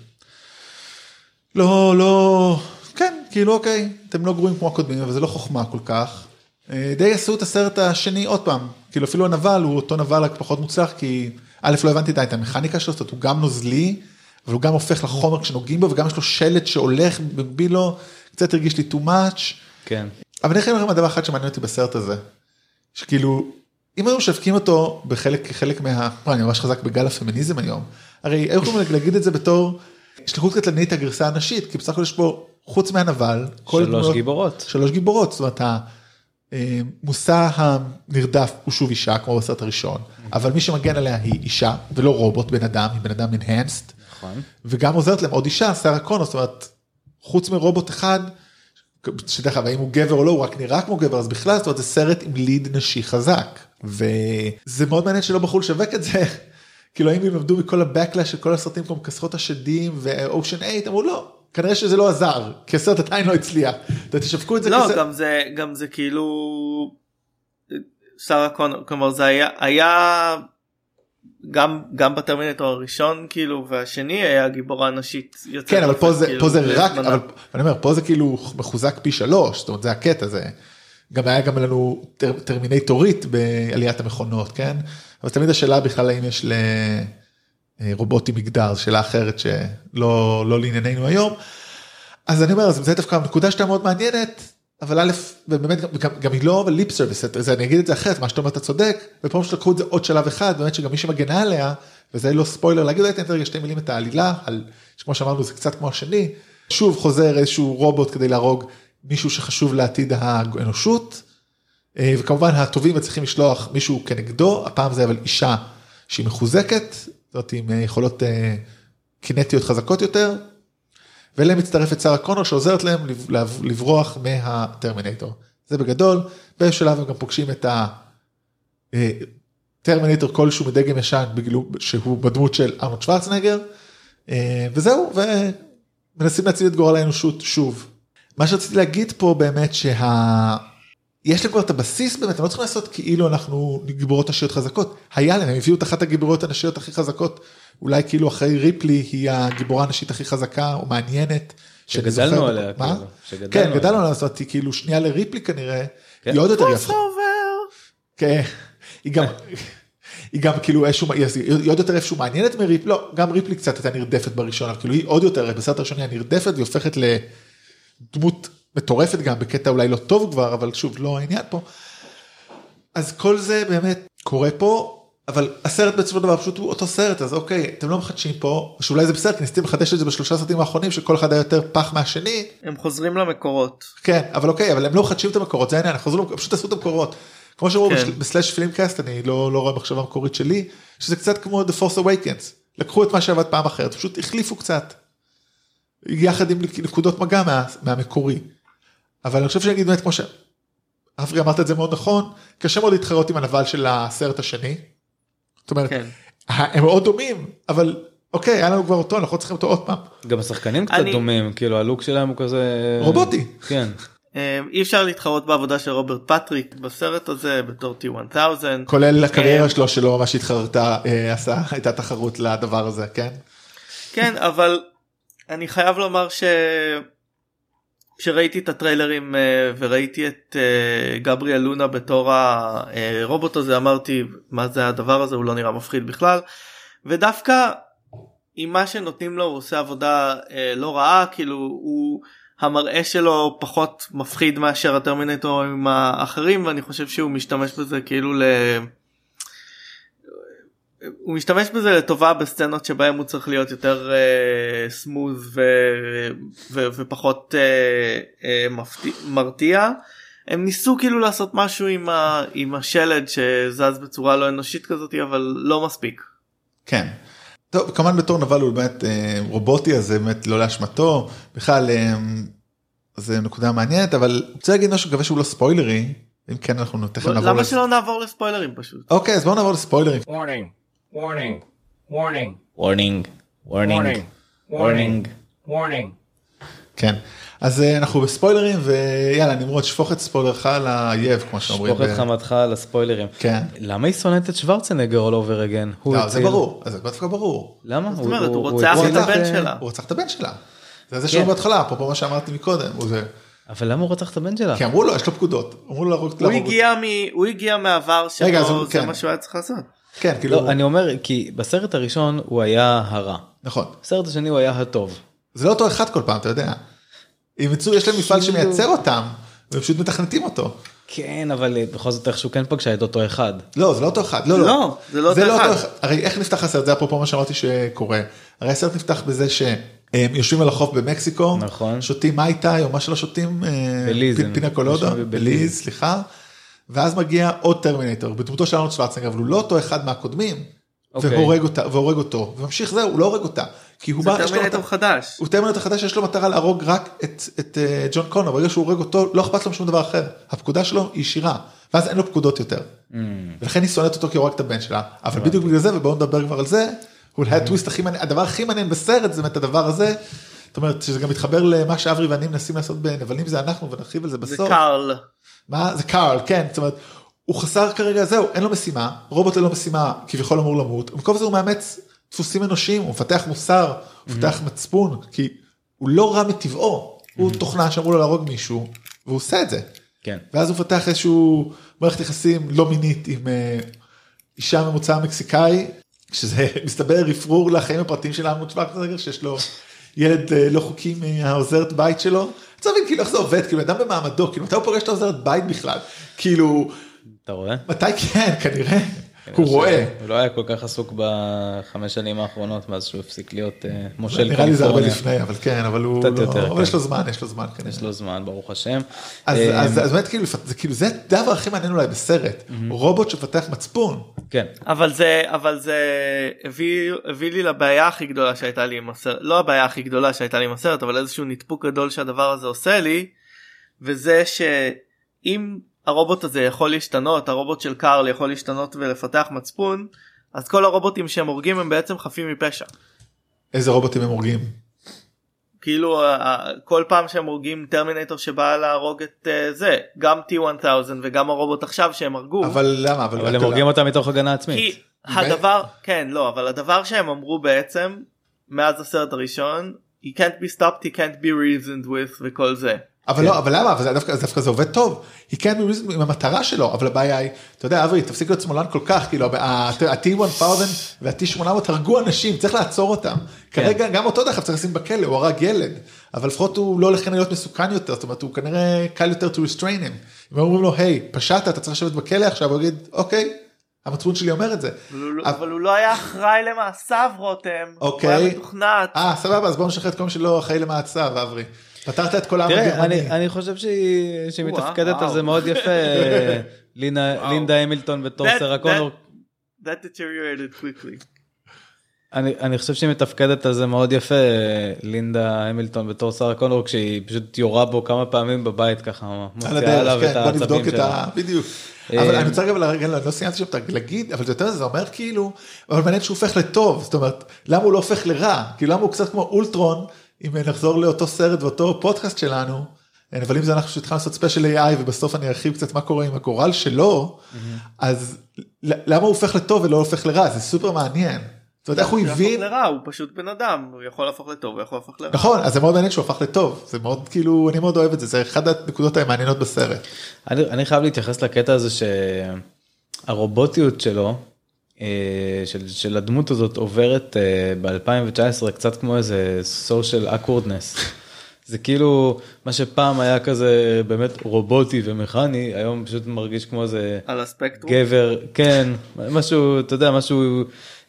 לא, לא, כן, כאילו אוקיי, אתם לא גרועים כמו הקודמים, אבל זה לא חוכמה כל כך. אה, די עשו את הסרט השני עוד פעם, כאילו אפילו הנבל הוא אותו נבל רק פחות מוצלח, כי א' לא הבנתי די את המכניקה שלו, זאת אומרת הוא גם נוזלי, אבל הוא גם הופך לחומר כשנוגעים בו, וגם יש לו שלט שהולך במקביל לו, קצת הרגיש לי too much. כן. אבל אני חייב לכם דבר אחד שמעניין אותי בסרט הזה, שכאילו, אם היו משווקים אותו בחלק, חלק מה... וואי, אני ממש חזק בגל הפמיניזם היום. הרי היו יכולים להגיד את זה בתור שליחות קטלנית הגרסה הנשית, כי בסך הכל יש פה, חוץ מהנבל, כל שלוש הדמויות- גיבורות. שלוש גיבורות, זאת אומרת, המושא הנרדף הוא שוב אישה, כמו בסרט הראשון, אבל מי שמגן עליה היא אישה, ולא רובוט, בן אדם, היא בן אדם enhanced, נכון. וגם עוזרת להם עוד אישה, שרה קונור, זאת אומרת, חוץ מרובוט אחד, שדרך אגב, האם הוא גבר או לא, הוא רק נראה כמו גבר, אז בכלל, זאת אומרת, זה סרט עם ליד נשי חזק, וזה מאוד מעניין שלא בחרו לשווק את זה, [laughs] כאילו האם הם למדו מכל הבקלאש של כל הסרטים כמו מכסחות השדים ואושן 8, אמרו לא, כנראה שזה לא עזר, כי הסרט עדיין לא הצליח, אתם תשווקו את זה לא כסרט- גם זה גם זה כאילו שרה קונור כלומר זה היה היה גם גם בטרמינטור הראשון כאילו והשני היה גיבורה נשית. יוצאת כן אבל פה זה כאילו, פה זה רק. אבל אני אומר פה זה כאילו מחוזק פי שלוש זאת אומרת זה הקטע זה. גם היה גם לנו טר, טרמינטורית בעליית המכונות כן אבל תמיד השאלה בכלל האם יש לרובוטים מגדר זו שאלה אחרת שלא לא לענייננו היום. אז אני אומר זה דווקא נקודה שאתה מאוד מעניינת אבל א' ובאמת גם, גם, היא לא lip service אני אגיד את זה אחרת מה שאתה אומר אתה צודק ופה שלקחו את זה עוד שלב אחד באמת שגם מי שמגנה עליה וזה לא ספוילר להגיד אולי תן רגע שתי מילים את העלילה על שכמו שאמרנו זה קצת כמו השני שוב חוזר איזשהו רובוט כדי להרוג מישהו שחשוב לעתיד האנושות אה, וכמובן הטובים מצליחים לשלוח מישהו כנגדו הפעם זה אבל אישה שהיא מחוזקת זאת עם אה, יכולות אה, קינטיות חזקות יותר. ואליהם מצטרפת שרה קונור שעוזרת להם לב- לב- לברוח מהטרמינטור. זה בגדול, בשלב הם גם פוגשים את הטרמינטור כלשהו מדגם ישן שהוא בדמות של ארנולד שוורצנגר, אה, וזהו, ומנסים להציל את גורל האנושות שוב. מה שרציתי להגיד פה באמת שה... יש להם כבר את הבסיס באמת, הם לא צריכים לעשות כאילו אנחנו גיבורות נשיות חזקות. היה להם, הם הביאו את אחת הגיבורות הנשיות הכי חזקות, אולי כאילו אחרי ריפלי היא הגיבורה הנשית הכי חזקה או מעניינת. שגדלנו זוכר- עליה, מה? כאילו, שגדלנו כן. גדלנו עליה, זאת אומרת, היא כאילו שנייה לריפלי כנראה, כן. היא עוד יותר יפה. כן, היא גם, היא גם כאילו איזשהו, היא היא עוד יותר איפשהו מעניינת מריפלי, לא, גם ריפלי קצת הייתה נרדפת בראשון, אבל כאילו היא עוד יותר, בסרט הראשון היא נרדפת והיא הופכת לדמות מטורפת גם, בקטע אולי לא טוב כבר, אבל שוב, לא העניין פה. אז כל זה באמת קורה פה, אבל הסרט של דבר פשוט הוא אותו סרט, אז אוקיי, אתם לא מחדשים פה, שאולי זה בסדר, כי ניסיתם לחדש את זה בשלושה סרטים האחרונים, שכל אחד היה יותר פח מהשני, הם חוזרים למקורות. כן, אבל אוקיי, אבל הם לא מחדשים את המקורות, זה העניין, חוזרים, פשוט עשו את המקורות. כמו שאמרו כן. בסלאש פילמקאסט, אני לא, לא רואה מחשבה מקורית שלי, שזה קצת כמו The Force Awakens. לקחו את מה שעבד פעם אחרת, פשוט החליפו קצת. יחד עם נקודות מגע מה, מהמקורי. אבל אני חושב שנגיד באמת כמו שאברי אמרת את זה מאוד נכון, קשה מאוד להתחרות עם הנבל של הסרט השני. זאת אומרת, כן. הם מאוד דומים, אבל אוקיי, היה לנו כבר אותו, אנחנו צריכים אותו עוד פעם. גם השחקנים קצת אני- דומים, כאילו הלוק שלהם הוא כזה... רובוטי. כן. אה, אי אפשר להתחרות בעבודה של רוברט פטריק בסרט הזה בתור T1000. כולל הקריירה כן. שלו שלא ממש התחרתה, אה, עשה, הייתה תחרות לדבר הזה, כן? כן אבל אני חייב לומר ש... כשראיתי את הטריילרים אה, וראיתי את אה, גבריאל לונה בתור הרובוט הזה אמרתי מה זה הדבר הזה? הוא לא נראה מפחיד בכלל. ודווקא עם מה שנותנים לו הוא עושה עבודה אה, לא רעה כאילו הוא המראה שלו פחות מפחיד מאשר הטרמינטורים האחרים ואני חושב שהוא משתמש בזה כאילו ל... הוא משתמש בזה לטובה בסצנות שבהם הוא צריך להיות יותר uh, סמוז ו, ו, ופחות uh, uh, מפתיע, מרתיע. הם ניסו כאילו לעשות משהו עם, ה, עם השלד שזז בצורה לא אנושית כזאת אבל לא מספיק. כן. טוב, כמובן בתור נבל הוא באמת אה, רובוטי, אז זה באמת לא לאשמתו, בכלל אה, זה נקודה מעניינת, אבל רוצה להגיד משהו, מקווה שהוא לא ספוילרי, אם כן אנחנו תכף נעבור. למה לס- שלא נעבור לספוילרים פשוט. אוקיי, אז בואו נעבור לספוילרים. Warning. Warning. Warning. Warning. Warning. Warning. Warning. כן. אז אה, אנחנו בספוילרים, ויאללה, נמרוד, שפוך את ספוילרך לאייב, כמו שאומרים. שפוך את חמתך על הספוילרים. כן. למה היא שונאת את שוורצנגר all over again? לא, זה ברור, אז זה דווקא ברור. למה? זאת אומרת, הוא רוצח את הבן שלה. הוא רצח את הבן שלה. זה זה כן. שאומרים בהתחלה, אפרופו מה שאמרתי מקודם. אבל למה הוא רצח את הבן שלה? כי אמרו לו, יש לו פקודות. אמרו לו להרוג. הוא הגיע, מ... הוא הגיע מהעבר שלו זה כן. מה שהוא היה צריך לעשות. כן, כאילו, לא, אני אומר, כי בסרט הראשון הוא היה הרע. נכון. בסרט השני הוא היה הטוב. זה לא אותו אחד כל פעם, אתה יודע. אם יצאו, יש להם מפעל כאילו- שמייצר אותם, והם פשוט מתכנתים אותו. כן, אבל אה, בכל זאת איכשהו כן פגשה את אותו אחד. לא, זה לא אותו אחד. לא, לא, זה לא אותו אחד. הרי איך נפתח הסרט? זה אפרופו מה שאמרתי שקורה. הרי הסרט נפתח בזה שהם יושבים על החוף במקסיקו, נכון. שותים מייטאי או מה שלא שותים, אה, בליז, פ- הם פינה קולדה, יושבים בבליז. בליז, סליחה. ואז מגיע עוד טרמינטור, בדמותו של ארנולד שוורצנגר, אבל הוא לא אותו אחד מהקודמים, אוקיי. והורג אותה, והורג אותו, וממשיך זהו, הוא לא הורג אותה. כי הוא זה בא, יש לו טרמינטור מטרה- חדש. הוא טרמינטור חדש שיש לו מטרה להרוג רק את, את אה, ג'ון קונר, ברגע שהוא הורג אותו לא אכפת לו משום דבר אחר, הפקודה שלו היא ישירה, ואז אין לו פקודות יותר. Mm. ולכן היא שונאת אותו כי הוא הרג את הבן שלה, אבל בדיוק בגלל זה, ובואו נדבר כבר על זה, אולי הטוויסט הכי מעניין, הדבר הכי מעניין בסרט זה באמת הדבר הזה, זאת אומרת שזה גם מתחבר למה שאברי ואני מנסים לעשות בנבלים זה אנחנו ונרחיב על זה זה בסוף. מה זה קארל כן זאת אומרת הוא חסר כרגע זהו אין לו משימה רובוט ללא משימה כביכול אמור למות במקום זה הוא מאמץ דפוסים אנושיים הוא מפתח מוסר הוא מפתח מצפון כי הוא לא רע מטבעו הוא תוכנה שאמרו לו להרוג מישהו והוא עושה את זה כן. ואז הוא מפתח איזשהו מערכת יחסים לא מינית עם אה, אישה ממוצא מקסיקאי שזה [laughs] מסתבר רפרור לחיים הפרטיים של ארנולד שוורצנגר שיש לו ילד אה, לא חוקי מהעוזרת בית שלו. צריך להבין כאילו איך זה עובד? כאילו אדם במעמדו כאילו מתי הוא פוגש את העוזרת בית בכלל? כאילו אתה רואה? מתי כן? כנראה הוא רואה. הוא לא היה כל כך עסוק בחמש שנים האחרונות מאז שהוא הפסיק להיות אה, מושל נראה לי זה הרבה קליפורניה. לפני אבל כן אבל הוא קצת לא יותר, אבל כן. יש לו זמן יש לו זמן כנראה. יש לו זמן ברוך השם. אז אה, באמת כאילו זה כאילו זה הדבר הכי מעניין אולי בסרט רובוט שמפתח מצפון. כן. אבל זה אבל זה הביא לי לבעיה הכי גדולה שהייתה לי עם הסרט לא הבעיה הכי גדולה שהייתה לי עם הסרט אבל איזשהו נדפוק גדול שהדבר הזה עושה לי וזה שאם הרובוט הזה יכול להשתנות הרובוט של קארל יכול להשתנות ולפתח מצפון אז כל הרובוטים שהם הורגים הם בעצם חפים מפשע. איזה רובוטים הם הורגים. כאילו כל פעם שהם הורגים טרמינטור שבא להרוג את אה, זה גם T1000 וגם הרובוט עכשיו שהם הרגו. אבל למה אבל אבל הם הורגים. אותה מתוך הגנה עצמית. כי הדבר כן לא אבל הדבר שהם אמרו בעצם מאז הסרט הראשון he can't be stopped he can't be reasoned with וכל זה. אבל לא, אבל למה? אבל זה דווקא, זה עובד טוב. היא כן עם המטרה שלו, אבל הבעיה היא, אתה יודע, אברי, תפסיק להיות שמאלן כל כך, כאילו, ה-T1000 וה-T800 הרגו אנשים, צריך לעצור אותם. כרגע, גם אותו דרך צריך לשים בכלא, הוא הרג ילד, אבל לפחות הוא לא הולך כנראה להיות מסוכן יותר, זאת אומרת, הוא כנראה קל יותר to restrain him. אם אומרים לו, היי, פשעת, אתה צריך לשבת בכלא עכשיו, הוא יגיד, אוקיי, המצפון שלי אומר את זה. אבל הוא לא- הוא לא היה אחראי למעשיו רותם. הוא אוקיי. היה מתוכנת. אה, סבבה, אז בואו נשחרר את כל מי שלא אחראי למעצר, אברי. פתרת את כל העם הגרמני. אני, אני חושב שהיא, מתפקדת על. זה מאוד יפה. [laughs] לינדה המילטון בתור That- סרה that- קונור. That deteriorated quickly. אני, אני חושב שהיא מתפקדת על זה מאוד יפה, לינדה המילטון בתור שרה קונור, כשהיא פשוט יורה בו כמה פעמים בבית ככה, מוציאה עליו את כן, בוא נבדוק העצבים את שלה. ה... בדיוק. אה, אבל אני רוצה רגע רגע, לא לא סיימתי שם להגיד, אבל זה יותר זה אומר כאילו, אבל מעניין שהוא הופך לטוב, זאת אומרת, למה הוא לא הופך לרע? כאילו למה הוא קצת כמו אולטרון, אם נחזור לאותו סרט ואותו פודקאסט שלנו, אבל אם זה אנחנו שהתחלנו לעשות ספיישל AI ובסוף אני ארחיב קצת מה קורה עם הגורל שלו, אז ל- למה הוא הופך לטוב ולא הופך לרע? זה סופר מעניין. זאת אומרת, איך הוא יהפוך הבין, לרע הוא פשוט בן אדם הוא יכול להפוך לטוב הוא יכול להפוך לרע. נכון, אז זה מאוד מעניין שהוא הפך לטוב, זה מאוד כאילו, אני מאוד אוהב את זה, זה אחד הנקודות המעניינות בסרט. אני, אני חייב להתייחס לקטע הזה שהרובוטיות שלו, אה, של, של הדמות הזאת עוברת ב-2019 קצת כמו איזה social awkwardness. [laughs] זה כאילו מה שפעם היה כזה באמת רובוטי ומכני, היום פשוט מרגיש כמו איזה על הספקטרום. גבר, כן, משהו, אתה יודע, משהו,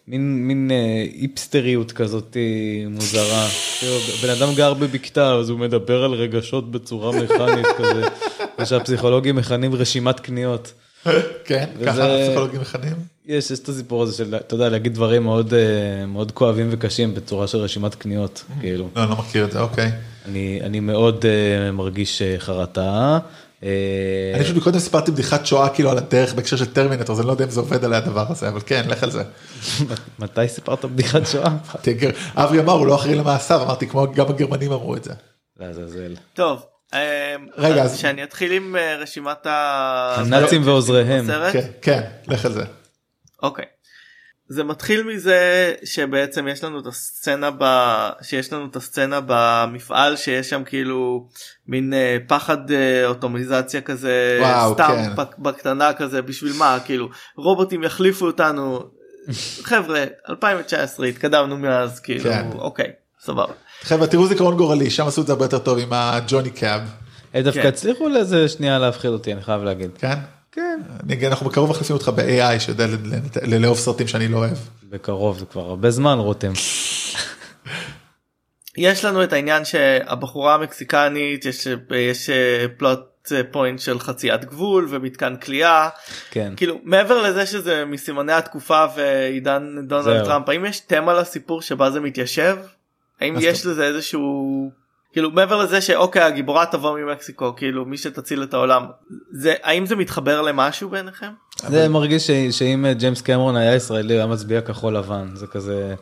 מין, מין אה, היפסטריות כזאת אה, מוזרה. כאילו, בן אדם גר בבקתה, אז הוא מדבר על רגשות בצורה מכנית כזה, [laughs] מה שהפסיכולוגים מכנים רשימת קניות. כן, ככה הפסיכולוגים מכנים. יש, יש את הסיפור הזה של, אתה יודע, להגיד דברים מאוד, אה, מאוד כואבים וקשים בצורה של רשימת קניות, כאילו. לא, לא מכיר את זה, אוקיי. אני, אני מאוד אה, מרגיש אה, חרטה. אני פשוט קודם סיפרתי בדיחת שואה כאילו על הדרך בהקשר של טרמינטור, אז אני לא יודע אם זה עובד עלי הדבר הזה, אבל כן, לך על זה. [laughs] מתי סיפרת בדיחת שואה? [laughs] אברי אמר, הוא לא אחראי למעשיו, אמרתי, כמו גם הגרמנים אמרו את זה. לעזאזל. טוב. אמ, רגע, אז שאני אתחיל עם אה, רשימת. הנאצים ועוזריהם. כן, כן, לך על זה. אוקיי. זה מתחיל מזה שבעצם יש לנו את הסצנה ב... שיש לנו את הסצנה במפעל שיש שם כאילו מין אה, פחד אה, אוטומיזציה כזה וואו, סתם כן. בק- בקטנה כזה בשביל מה כאילו רובוטים יחליפו אותנו [laughs] חבר'ה 2019 התקדמנו מאז כאילו כן. אוקיי סבבה. חבר'ה, תראו זיכרון גורלי, שם עשו את זה הרבה יותר טוב עם הג'וני קאב. הם דווקא כן. הצליחו לאיזה שנייה להפחיד אותי, אני חייב להגיד. כן? כן. אנחנו בקרוב מחליפים אותך ב-AI שיודע ל- ל- לאהוב סרטים שאני לא אוהב. בקרוב, זה כבר הרבה זמן, רותם. יש לנו את העניין שהבחורה המקסיקנית יש יש פלוט פוינט של חציית גבול ומתקן כליאה כן. כאילו מעבר לזה שזה מסימני התקופה ועידן דונלד. טראמפ האם יש תמה לסיפור שבה זה מתיישב האם יש טוב. לזה איזשהו כאילו מעבר לזה שאוקיי הגיבורה תבוא ממקסיקו כאילו מי שתציל את העולם זה האם זה מתחבר למשהו בעיניכם זה מרגיש ש- שאם אה, ג'יימס קמרון היה ישראלי, הוא היה מצביע כחול לבן. זה כזה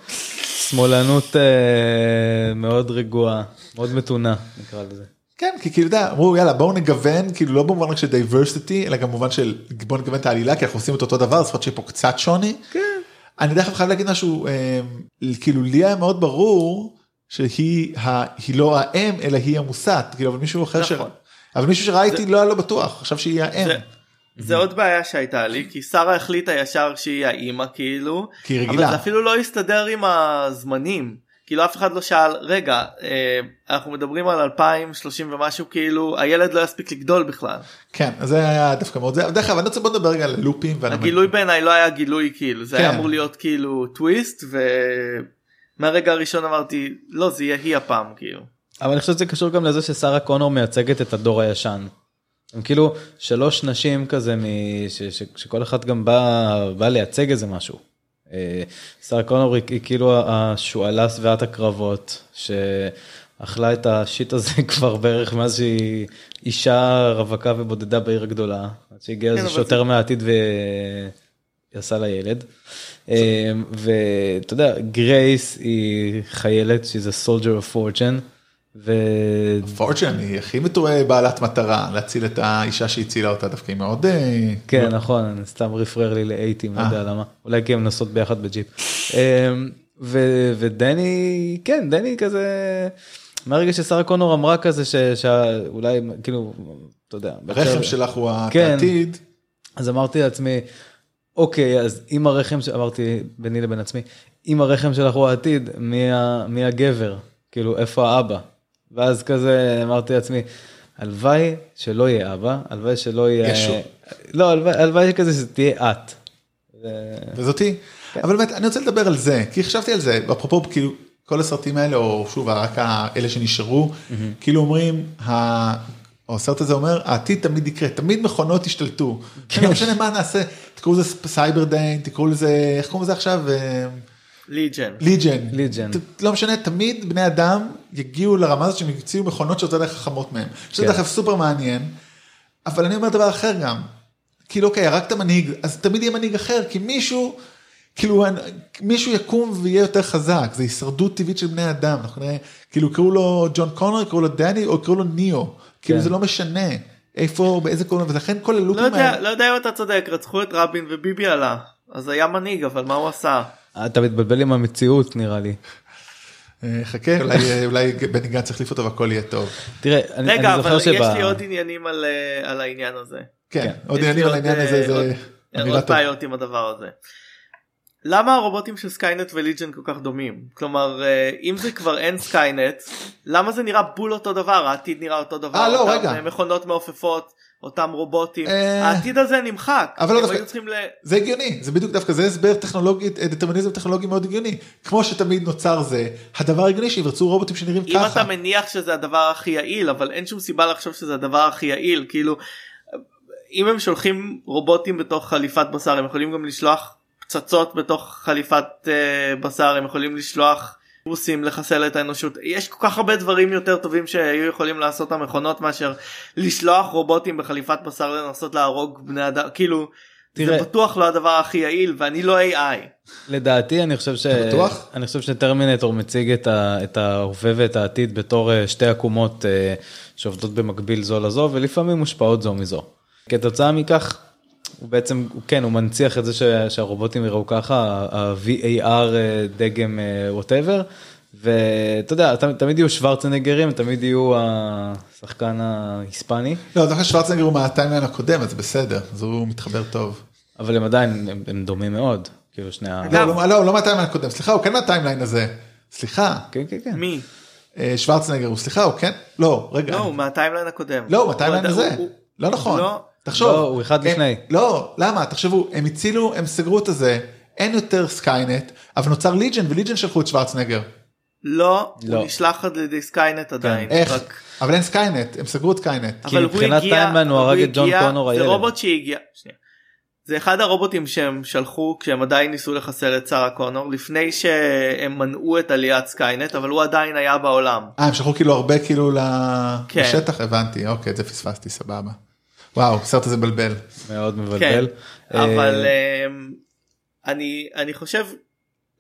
שמאלנות אה, מאוד רגועה, מאוד מתונה, נקרא לזה. כן, כי כאילו, אתה יודע, אמרו יאללה בואו נגוון, כאילו לא במובן רק של diversity, אלא גם במובן של בואו נגוון את העלילה, כי אנחנו עושים את אותו דבר, לפחות שיהיה פה קצת שוני. כן. אני דרך אגב חייב להגיד משהו, אה, כאילו לי היה מאוד ברור שהיא ה, היא לא האם, אלא היא המוסת, כאילו, אבל מישהו אחר ש... נכון. אבל מישהו שראה איתי לא היה לו בטוח, חשב שהיא האם. זה, זה עוד בעיה שהייתה לי כי שרה החליטה ישר שהיא האימא כאילו כי היא אבל רגילה. זה אפילו לא הסתדר עם הזמנים כאילו אף אחד לא שאל רגע אה, אנחנו מדברים על 2030 ומשהו כאילו הילד לא יספיק לגדול בכלל כן, זה היה דווקא מאוד זה, דרך אגב, אני רוצה בוא נדבר רגע על לופים. הגילוי בעיניי לא היה גילוי כאילו זה היה כן. אמור להיות כאילו טוויסט ומהרגע הראשון אמרתי לא זה יהיה היא הפעם כאילו. אבל אני חושב שזה קשור גם לזה ששרה קונור מייצגת את הדור הישן. הם כאילו שלוש נשים כזה מ... ש... ש... שכל אחת גם בא, בא לייצג איזה משהו. אה, שרה קונור היא, היא כאילו השועלה שבעת הקרבות שאכלה את השיט הזה [laughs] כבר בערך מאז שהיא אישה רווקה ובודדה בעיר הגדולה. עד שהגיע כן, איזה שוטר מהעתיד ועשה לה ילד. אה, ואתה יודע גרייס היא חיילת שהיא soldier of fortune. ו... fortune היא הכי מתואר בעלת מטרה להציל את האישה שהצילה אותה דווקא היא מאוד אה, כן נכון סתם רפרר לי ל eighties לא אה. יודע למה אולי כי הם נוסעות ביחד בג'יפ. אמ, ו- ודני כן דני כזה מהרגע ששרה קונור אמרה כזה ש- שאולי כאילו אתה יודע. הרחם שלך הוא כן. העתיד. אז אמרתי לעצמי אוקיי אז אם הרחם ש- אמרתי ביני לבין עצמי אם הרחם שלך הוא העתיד מי, ה- מי הגבר כאילו איפה האבא ואז כזה אמרתי לעצמי הלוואי שלא יהיה אבא הלוואי שלא יהיה ישו. לא הלוואי, הלוואי כזה שתהיה את. ו- וזאתי. כן. אבל באמת אני רוצה לדבר על זה כי חשבתי על זה אפרופו כאילו כל הסרטים האלה או שוב רק האלה שנשארו כאילו אומרים. או הסרט הזה אומר העתיד תמיד יקרה תמיד מכונות ישתלטו. כן. לא משנה מה נעשה תקראו לזה Cyberdyne תקראו לזה איך קוראים לזה עכשיו Legion. Legion. Legion. לא משנה תמיד בני אדם יגיעו לרמה הזאת שהם יוציאו מכונות שיותר חכמות מהם. שזה כן. דרך אגב סופר מעניין. אבל אני אומר דבר אחר גם. כאילו אוקיי הרגת מנהיג אז תמיד יהיה מנהיג אחר כי מישהו כאילו מישהו יקום ויהיה יותר חזק זה הישרדות טבעית של בני אדם אנחנו נראה כאילו יקראו לו ג'ון קונר יקראו לו דני או יקראו לו ניאו כאילו כן. זה לא משנה איפה באיזה קוראים ולכן כל לא הלופים יודע, האלה לא יודע אם אתה צודק, רצחו את רבין וביבי עלה. אז היה מנהיג, אבל מה הוא עשה? אתה מתבלבל עם המציאות נראה לי. אה, חכה אולי אולי בני גנץ יחליף אותו והכל יהיה טוב. תראה אני, רגע, אני אבל זוכר יש. לי עוד עניינים על, אה, על העניין הזה. כן כן. עוד עניינים על העניין הזה אה, זה עוד-. בעיות עם הדבר הזה. למה הרובוטים של Skynet ו Legion כל כך דומים? כלומר, אה, אם זה כבר אין Skynet, למה זה נראה בול אותו דבר? העתיד נראה אותו דבר? אה, לא, אותם, רגע. אה, מכונות מעופפות, אותם רובוטים. אה, העתיד הזה נמחק. אבל לא דווקא- ל... זה הגיוני זה בדיוק דווקא זה הסבר טכנולוגי דטרמיניזם טכנולוגי מאוד הגיוני כמו שתמיד נוצר זה הדבר הגיוני שיבצעו רובוטים שנראים אם ככה. אתה מניח שזה הדבר הכי יעיל, אבל אין שום סיבה לחשוב שזה הדבר הכי יעיל, כאילו, אם הם שולחים רובוטים בתוך חליפת בשר, הם יכולים גם לשלוח פצצות בתוך חליפת אה, בשר, הם יכולים לשלוח רוסים לחסל את האנושות. יש כל כך הרבה דברים יותר טובים שהיו יכולים לעשות המכונות מאשר לשלוח רובוטים בחליפת בשר לנסות להרוג בני אדם, כאילו, תראה. זה בטוח לא הדבר הכי יעיל, ואני לא AI. לדעתי אני חושב ש... אתה בטוח? אני חושב שטרמינטור מציג את, ה... את ההווה ואת העתיד בתור אה, שתי עקומות אה, שעובדות במקביל זו לזו ולפעמים מושפעות זו מזו. כתוצאה מכך הוא בעצם הוא כן הוא מנציח את זה ש... שהרובוטים יראו ככה ה-VAR אה, דגם whatever ואתה יודע תמיד, תמיד יהיו שוורצנגרים תמיד יהיו השחקן ההיספני לא, דווקא שוורצנגר הוא מה timeline הקודם אז בסדר אז הוא מתחבר טוב. אבל הם עדיין הם, הם דומים מאוד כאילו שני ה... לא, לא, לא, לא מה timeline הקודם סליחה הוא כן מה timeline הזה. סליחה. כן כן כן. מי? אה, שוורצנגר הוא סליחה הוא כן לא רגע לא, הוא מה timeline הקודם. לא מה timeline הוא- הזה הוא- לא נכון לא. תחשוב לא, הוא אחד הם- לפני. לא למה תחשבו הם הצילו הם סגרו את הזה אין יותר Skynet אבל נוצר Legion ו Legion שלחו את שוורצנגר לא, לא. הוא נשלח על ידי Skynet עדיין. איך רק- אבל אין Skynet הם סגרו את Skynet כי אבל הוא מבחינת timeline הוא הרג את ג'ון קונור זה הילד. רובוט שהגיע. שנייה. זה אחד הרובוטים שהם שלחו כשהם עדיין ניסו לחסל את שרה קונור לפני שהם מנעו את עליית Skynet אבל הוא עדיין היה בעולם. אה הם שלחו כאילו הרבה כאילו כן. לשטח הבנתי אוקיי את זה פספסתי סבבה. וואו הסרט הזה בלבל. מאוד כן. מבלבל. אבל אה, אני אני חושב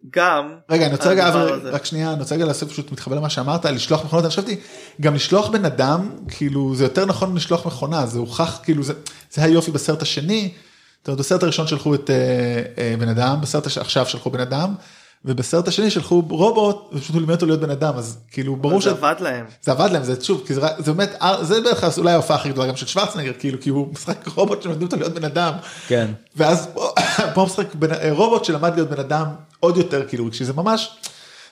גם רגע אני רוצה רגע הזה. רק שנייה אני רוצה רגע לעשות פשוט מתחבר למה שאמרת לשלוח מכונות אני חשבתי גם לשלוח בן אדם כאילו זה יותר נכון לשלוח מכונה זה הוכח כאילו זה זה היופי בסרט השני. זאת אומרת, בסרט הראשון שלחו את אה, אה, בן אדם בסרט הש... עכשיו שלחו בן אדם ובסרט השני שלחו רובוט ופשוט הוא לימד אותו להיות בן אדם אז כאילו ברור זה שזה עבד להם. עבד להם זה שוב כי זה, זה באמת אה, זה בערך אולי ההופעה הכי גדולה גם של שוורצנגר כאילו כי הוא משחק רובוט שמלמדים אותו להיות בן אדם. כן. ואז פה [coughs] משחק בן- אה, רובוט שלמד להיות בן אדם עוד יותר כאילו רגשי זה ממש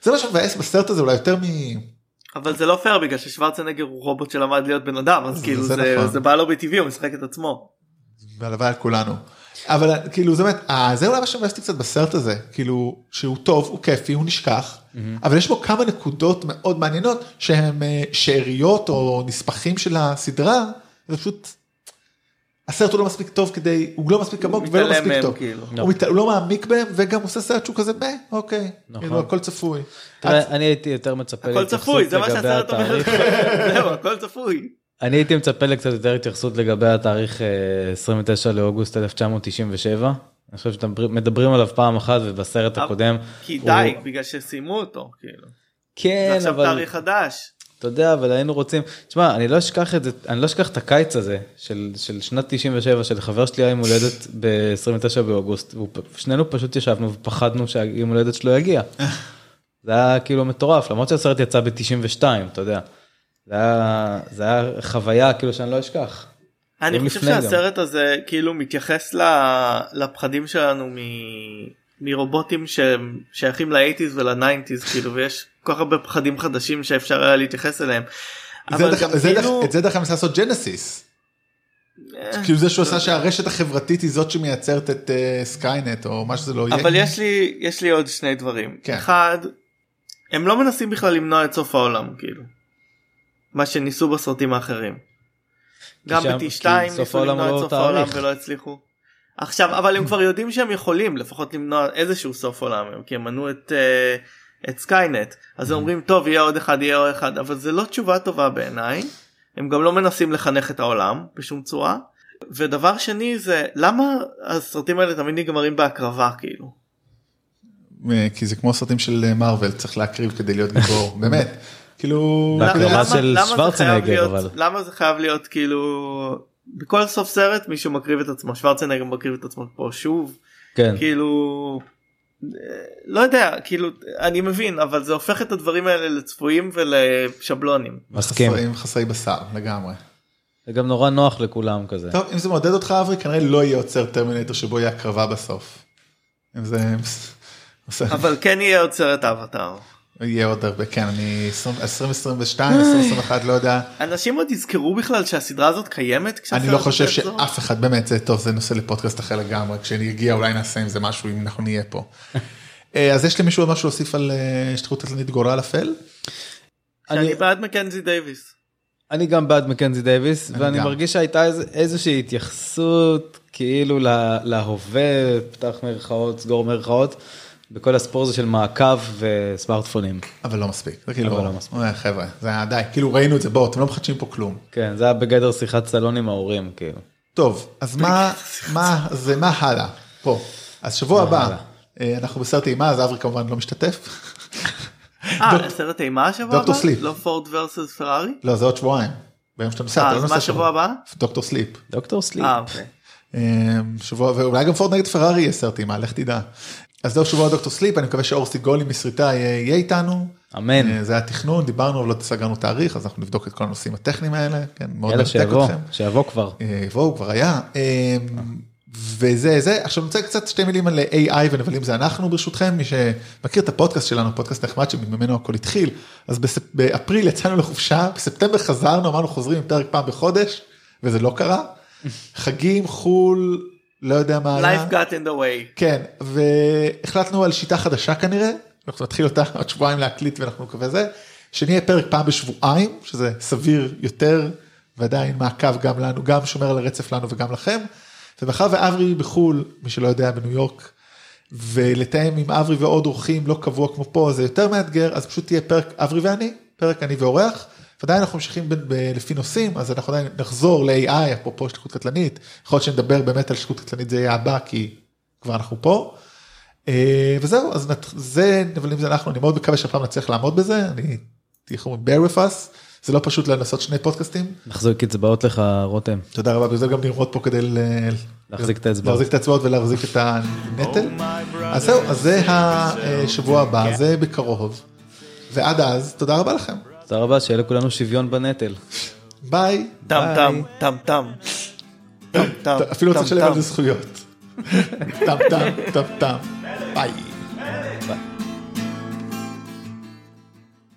זה מה שמבאס בסרט הזה אולי יותר מ... אבל זה לא פייר בגלל ששוורצנגר הוא רובוט שלמד להיות בן אדם אז כאילו זה זה נכון. זה בא לו בטבעי הוא משחק את עצמו. והלוואי על כולנו. אבל כאילו זה באמת אה, זה אולי מה שמבאס אותי קצת בסרט הזה כאילו שהוא טוב הוא כיפי הוא נשכח אבל יש בו כמה נקודות מאוד מעניינות שהן אה, שאריות או נספחים של הסדרה זה פשוט. הסרט הוא לא מספיק טוב כדי הוא לא מספיק עמוק ולא מספיק מהם, טוב. כאילו. הוא מת- הוא לא מעמיק בהם וגם עושה סרט שהוא כזה ב אוקיי נכון. כאילו, הכל צפוי. תראה, אני הייתי יותר מצפה הכל צפוי זה מה שהסרט אומר. [laughs] זהו הכל צפוי. אני הייתי מצפה לקצת יותר התייחסות לגבי התאריך אה, 29 לאוגוסט 1997. אני חושב שאתם מדברים עליו פעם אחת ובסרט הקודם. כי הוא- די בגלל שסיימו אותו כאילו. זה כן, עכשיו אבל תאריך חדש. אתה יודע, אבל היינו רוצים, תשמע, אני לא אשכח את זה, אני לא אשכח את הקיץ הזה של, של שנת 97 של חבר שלי היה יום הולדת ב-29 באוגוסט, ושנינו פשוט ישבנו ופחדנו שהיום הולדת שלו יגיע. [laughs] זה היה כאילו מטורף, למרות שהסרט יצא ב-92, אתה יודע. זה היה, זה היה חוויה כאילו שאני לא אשכח. אני חושב לפני גם. שהסרט הזה כאילו מתייחס ל- לפחדים שלנו מ- מרובוטים שהם שייכים ל-80's ול-90's כאילו ויש כל כך הרבה פחדים חדשים שאפשר היה להתייחס אליהם. זה אבל דרך- גם זה דרך- כאילו את זה דרך אגב לעשות Genisys. אה, כאילו זה שהוא עשה שהרשת החברתית היא זאת שמייצרת את אה, Skynet או מה שזה לא יהיה. אבל יש לי יש לי עוד שני דברים כן. אחד הם לא מנסים בכלל למנוע את סוף העולם כאילו מה שניסו בסרטים האחרים. גם שם- ב-T2 כי סוף ניסו למנוע לא את סוף העולם תאריך. ולא הצליחו. עכשיו אבל הם כבר יודעים שהם יכולים לפחות למנוע איזשהו סוף עולם כי הם מנעו את אה, את Skynet אז הם אומרים טוב יהיה עוד אחד יהיה עוד אחד אבל זה לא תשובה טובה בעיניי הם גם לא מנסים לחנך את העולם בשום צורה. ודבר שני זה למה הסרטים האלה תמיד נגמרים בהקרבה כאילו. אה, כי זה כמו סרטים של אה, מארוול צריך להקריב כדי להיות גיבור [laughs] באמת כאילו בהקרבה של למה זה שוורצנגר, חייב להיות- אבל. למה זה חייב להיות כאילו בכל סוף סרט מישהו מקריב את עצמו שוורצנגר מקריב את עצמו פה שוב כן. כאילו אה, לא יודע כאילו אני מבין אבל זה הופך את הדברים האלה לצפויים ולשבלונים. מסכים. חסרי- חסרי בשר לגמרי. זה גם נורא נוח לכולם כזה. טוב אם זה מעודד אותך אברי כנראה לא יהיה עוצר טרמינטור שבו יהיה הקרבה בסוף. אם זה אבל כן יהיה עוד סרט אבטאר. יהיה עוד הרבה כן אני 2022 2021 לא יודע אנשים עוד יזכרו בכלל שהסדרה הזאת קיימת אני לא חושב? שאף אחד באמת זה טוב זה נושא לפודקאסט אחר לגמרי כשנגיע אולי נעשה עם זה משהו אם אנחנו נהיה פה. [laughs] אה, אז יש למישהו עוד משהו להוסיף על אה, שליחות קטלנית גורל אפל? אני- שאני בעד מקנזי דייוויס. אני גם בעד מקנזי דייוויס אני ואני. מרגיש שהייתה איז- איזושהי התייחסות כאילו לה- להווה פתח מירכאות סגור מירכאות בכל הסיפור הזה של מעקב וסמארטפונים. אבל לא מספיק זה כאילו אבל לא מספיק. אה, חבר'ה זה היה די כאילו ראינו את זה בואו אתם לא מחדשים פה כלום. כן זה היה בגדר שיחת סלון עם ההורים כאילו. טוב אז מה מה זה מה הלאה פה אז שבוע הבא הלאה? אה, אנחנו בסרט אימה אז אברי כמובן לא משתתף. אה סרט אימה השבוע דוקטור הבא? Sleep. לא פורד versus פרארי? לא זה עוד שבועיים. ביום שאתה נוסע. אתה לא אז נוסע מה שבוע הבא? Doctor Sleep. Doctor Sleep. אה אוקיי. אה, שבוע ואולי גם פורד נגד פרארי יהיה סרט אימה לך תדע. אז זהו שבוע Doctor Sleep אני מקווה שאור סיגולי מסריטה יהיה איתנו. אמן. אה, זה היה תכנון דיברנו אבל לא סגרנו תאריך אז אנחנו נבדוק את כל הנושאים הטכניים האלה. כן, מאוד יאללה שיבוא. שיבוא כבר. אה, בואו כבר היה. אה, וזה זה עכשיו אני רוצה קצת שתי מילים על AI ונבלים זה אנחנו ברשותכם מי שמכיר את הפודקאסט שלנו פודקאסט נחמד שממנו הכל התחיל אז בספ... באפריל יצאנו לחופשה בספטמבר חזרנו אמרנו חוזרים פרק פעם בחודש וזה לא קרה חגים חול לא יודע מה היה. life got in the way. כן והחלטנו על שיטה חדשה כנראה אנחנו נתחיל אותה [laughs] עוד שבועיים להקליט ואנחנו נקווה זה שנהיה פרק פעם בשבועיים שזה סביר יותר ועדיין מעקב גם לנו גם שומר על הרצף לנו וגם לכם. ומאחר ואברי בחול מי שלא יודע בניו יורק ולתאם עם אברי ועוד אורחים לא קבוע כמו פה זה יותר מאתגר אז פשוט תהיה פרק אברי ואני פרק אני ואורח. ועדיין אנחנו ממשיכים ב- ב- לפי נושאים אז אנחנו עדיין נחזור ל-AI אפרופו שליחות קטלנית יכול להיות שנדבר באמת על שליחות קטלנית זה יהיה הבא כי כבר אנחנו פה. אה, וזהו אז נת- זה נבלים זה אנחנו אני מאוד מקווה שהפעם נצליח לעמוד בזה אני איך אומרים bear with us זה לא פשוט לנסות שני פודקאסטים נחזור קצבאות לך רותם. תודה רבה בגלל זה גם נראות פה כדי ל- להחזיק את האצבעות. להחזיק את האצבעות ולהחזיק את הנטל. אז זהו אז זה השבוע הבא זה בקרוב. ועד אז תודה רבה לכם תודה רבה שיהיה לכולנו שוויון בנטל. ביי. טם טם טם טם. אפילו רוצה לשלם. על זה זכויות. טם טם טם טם. ביי.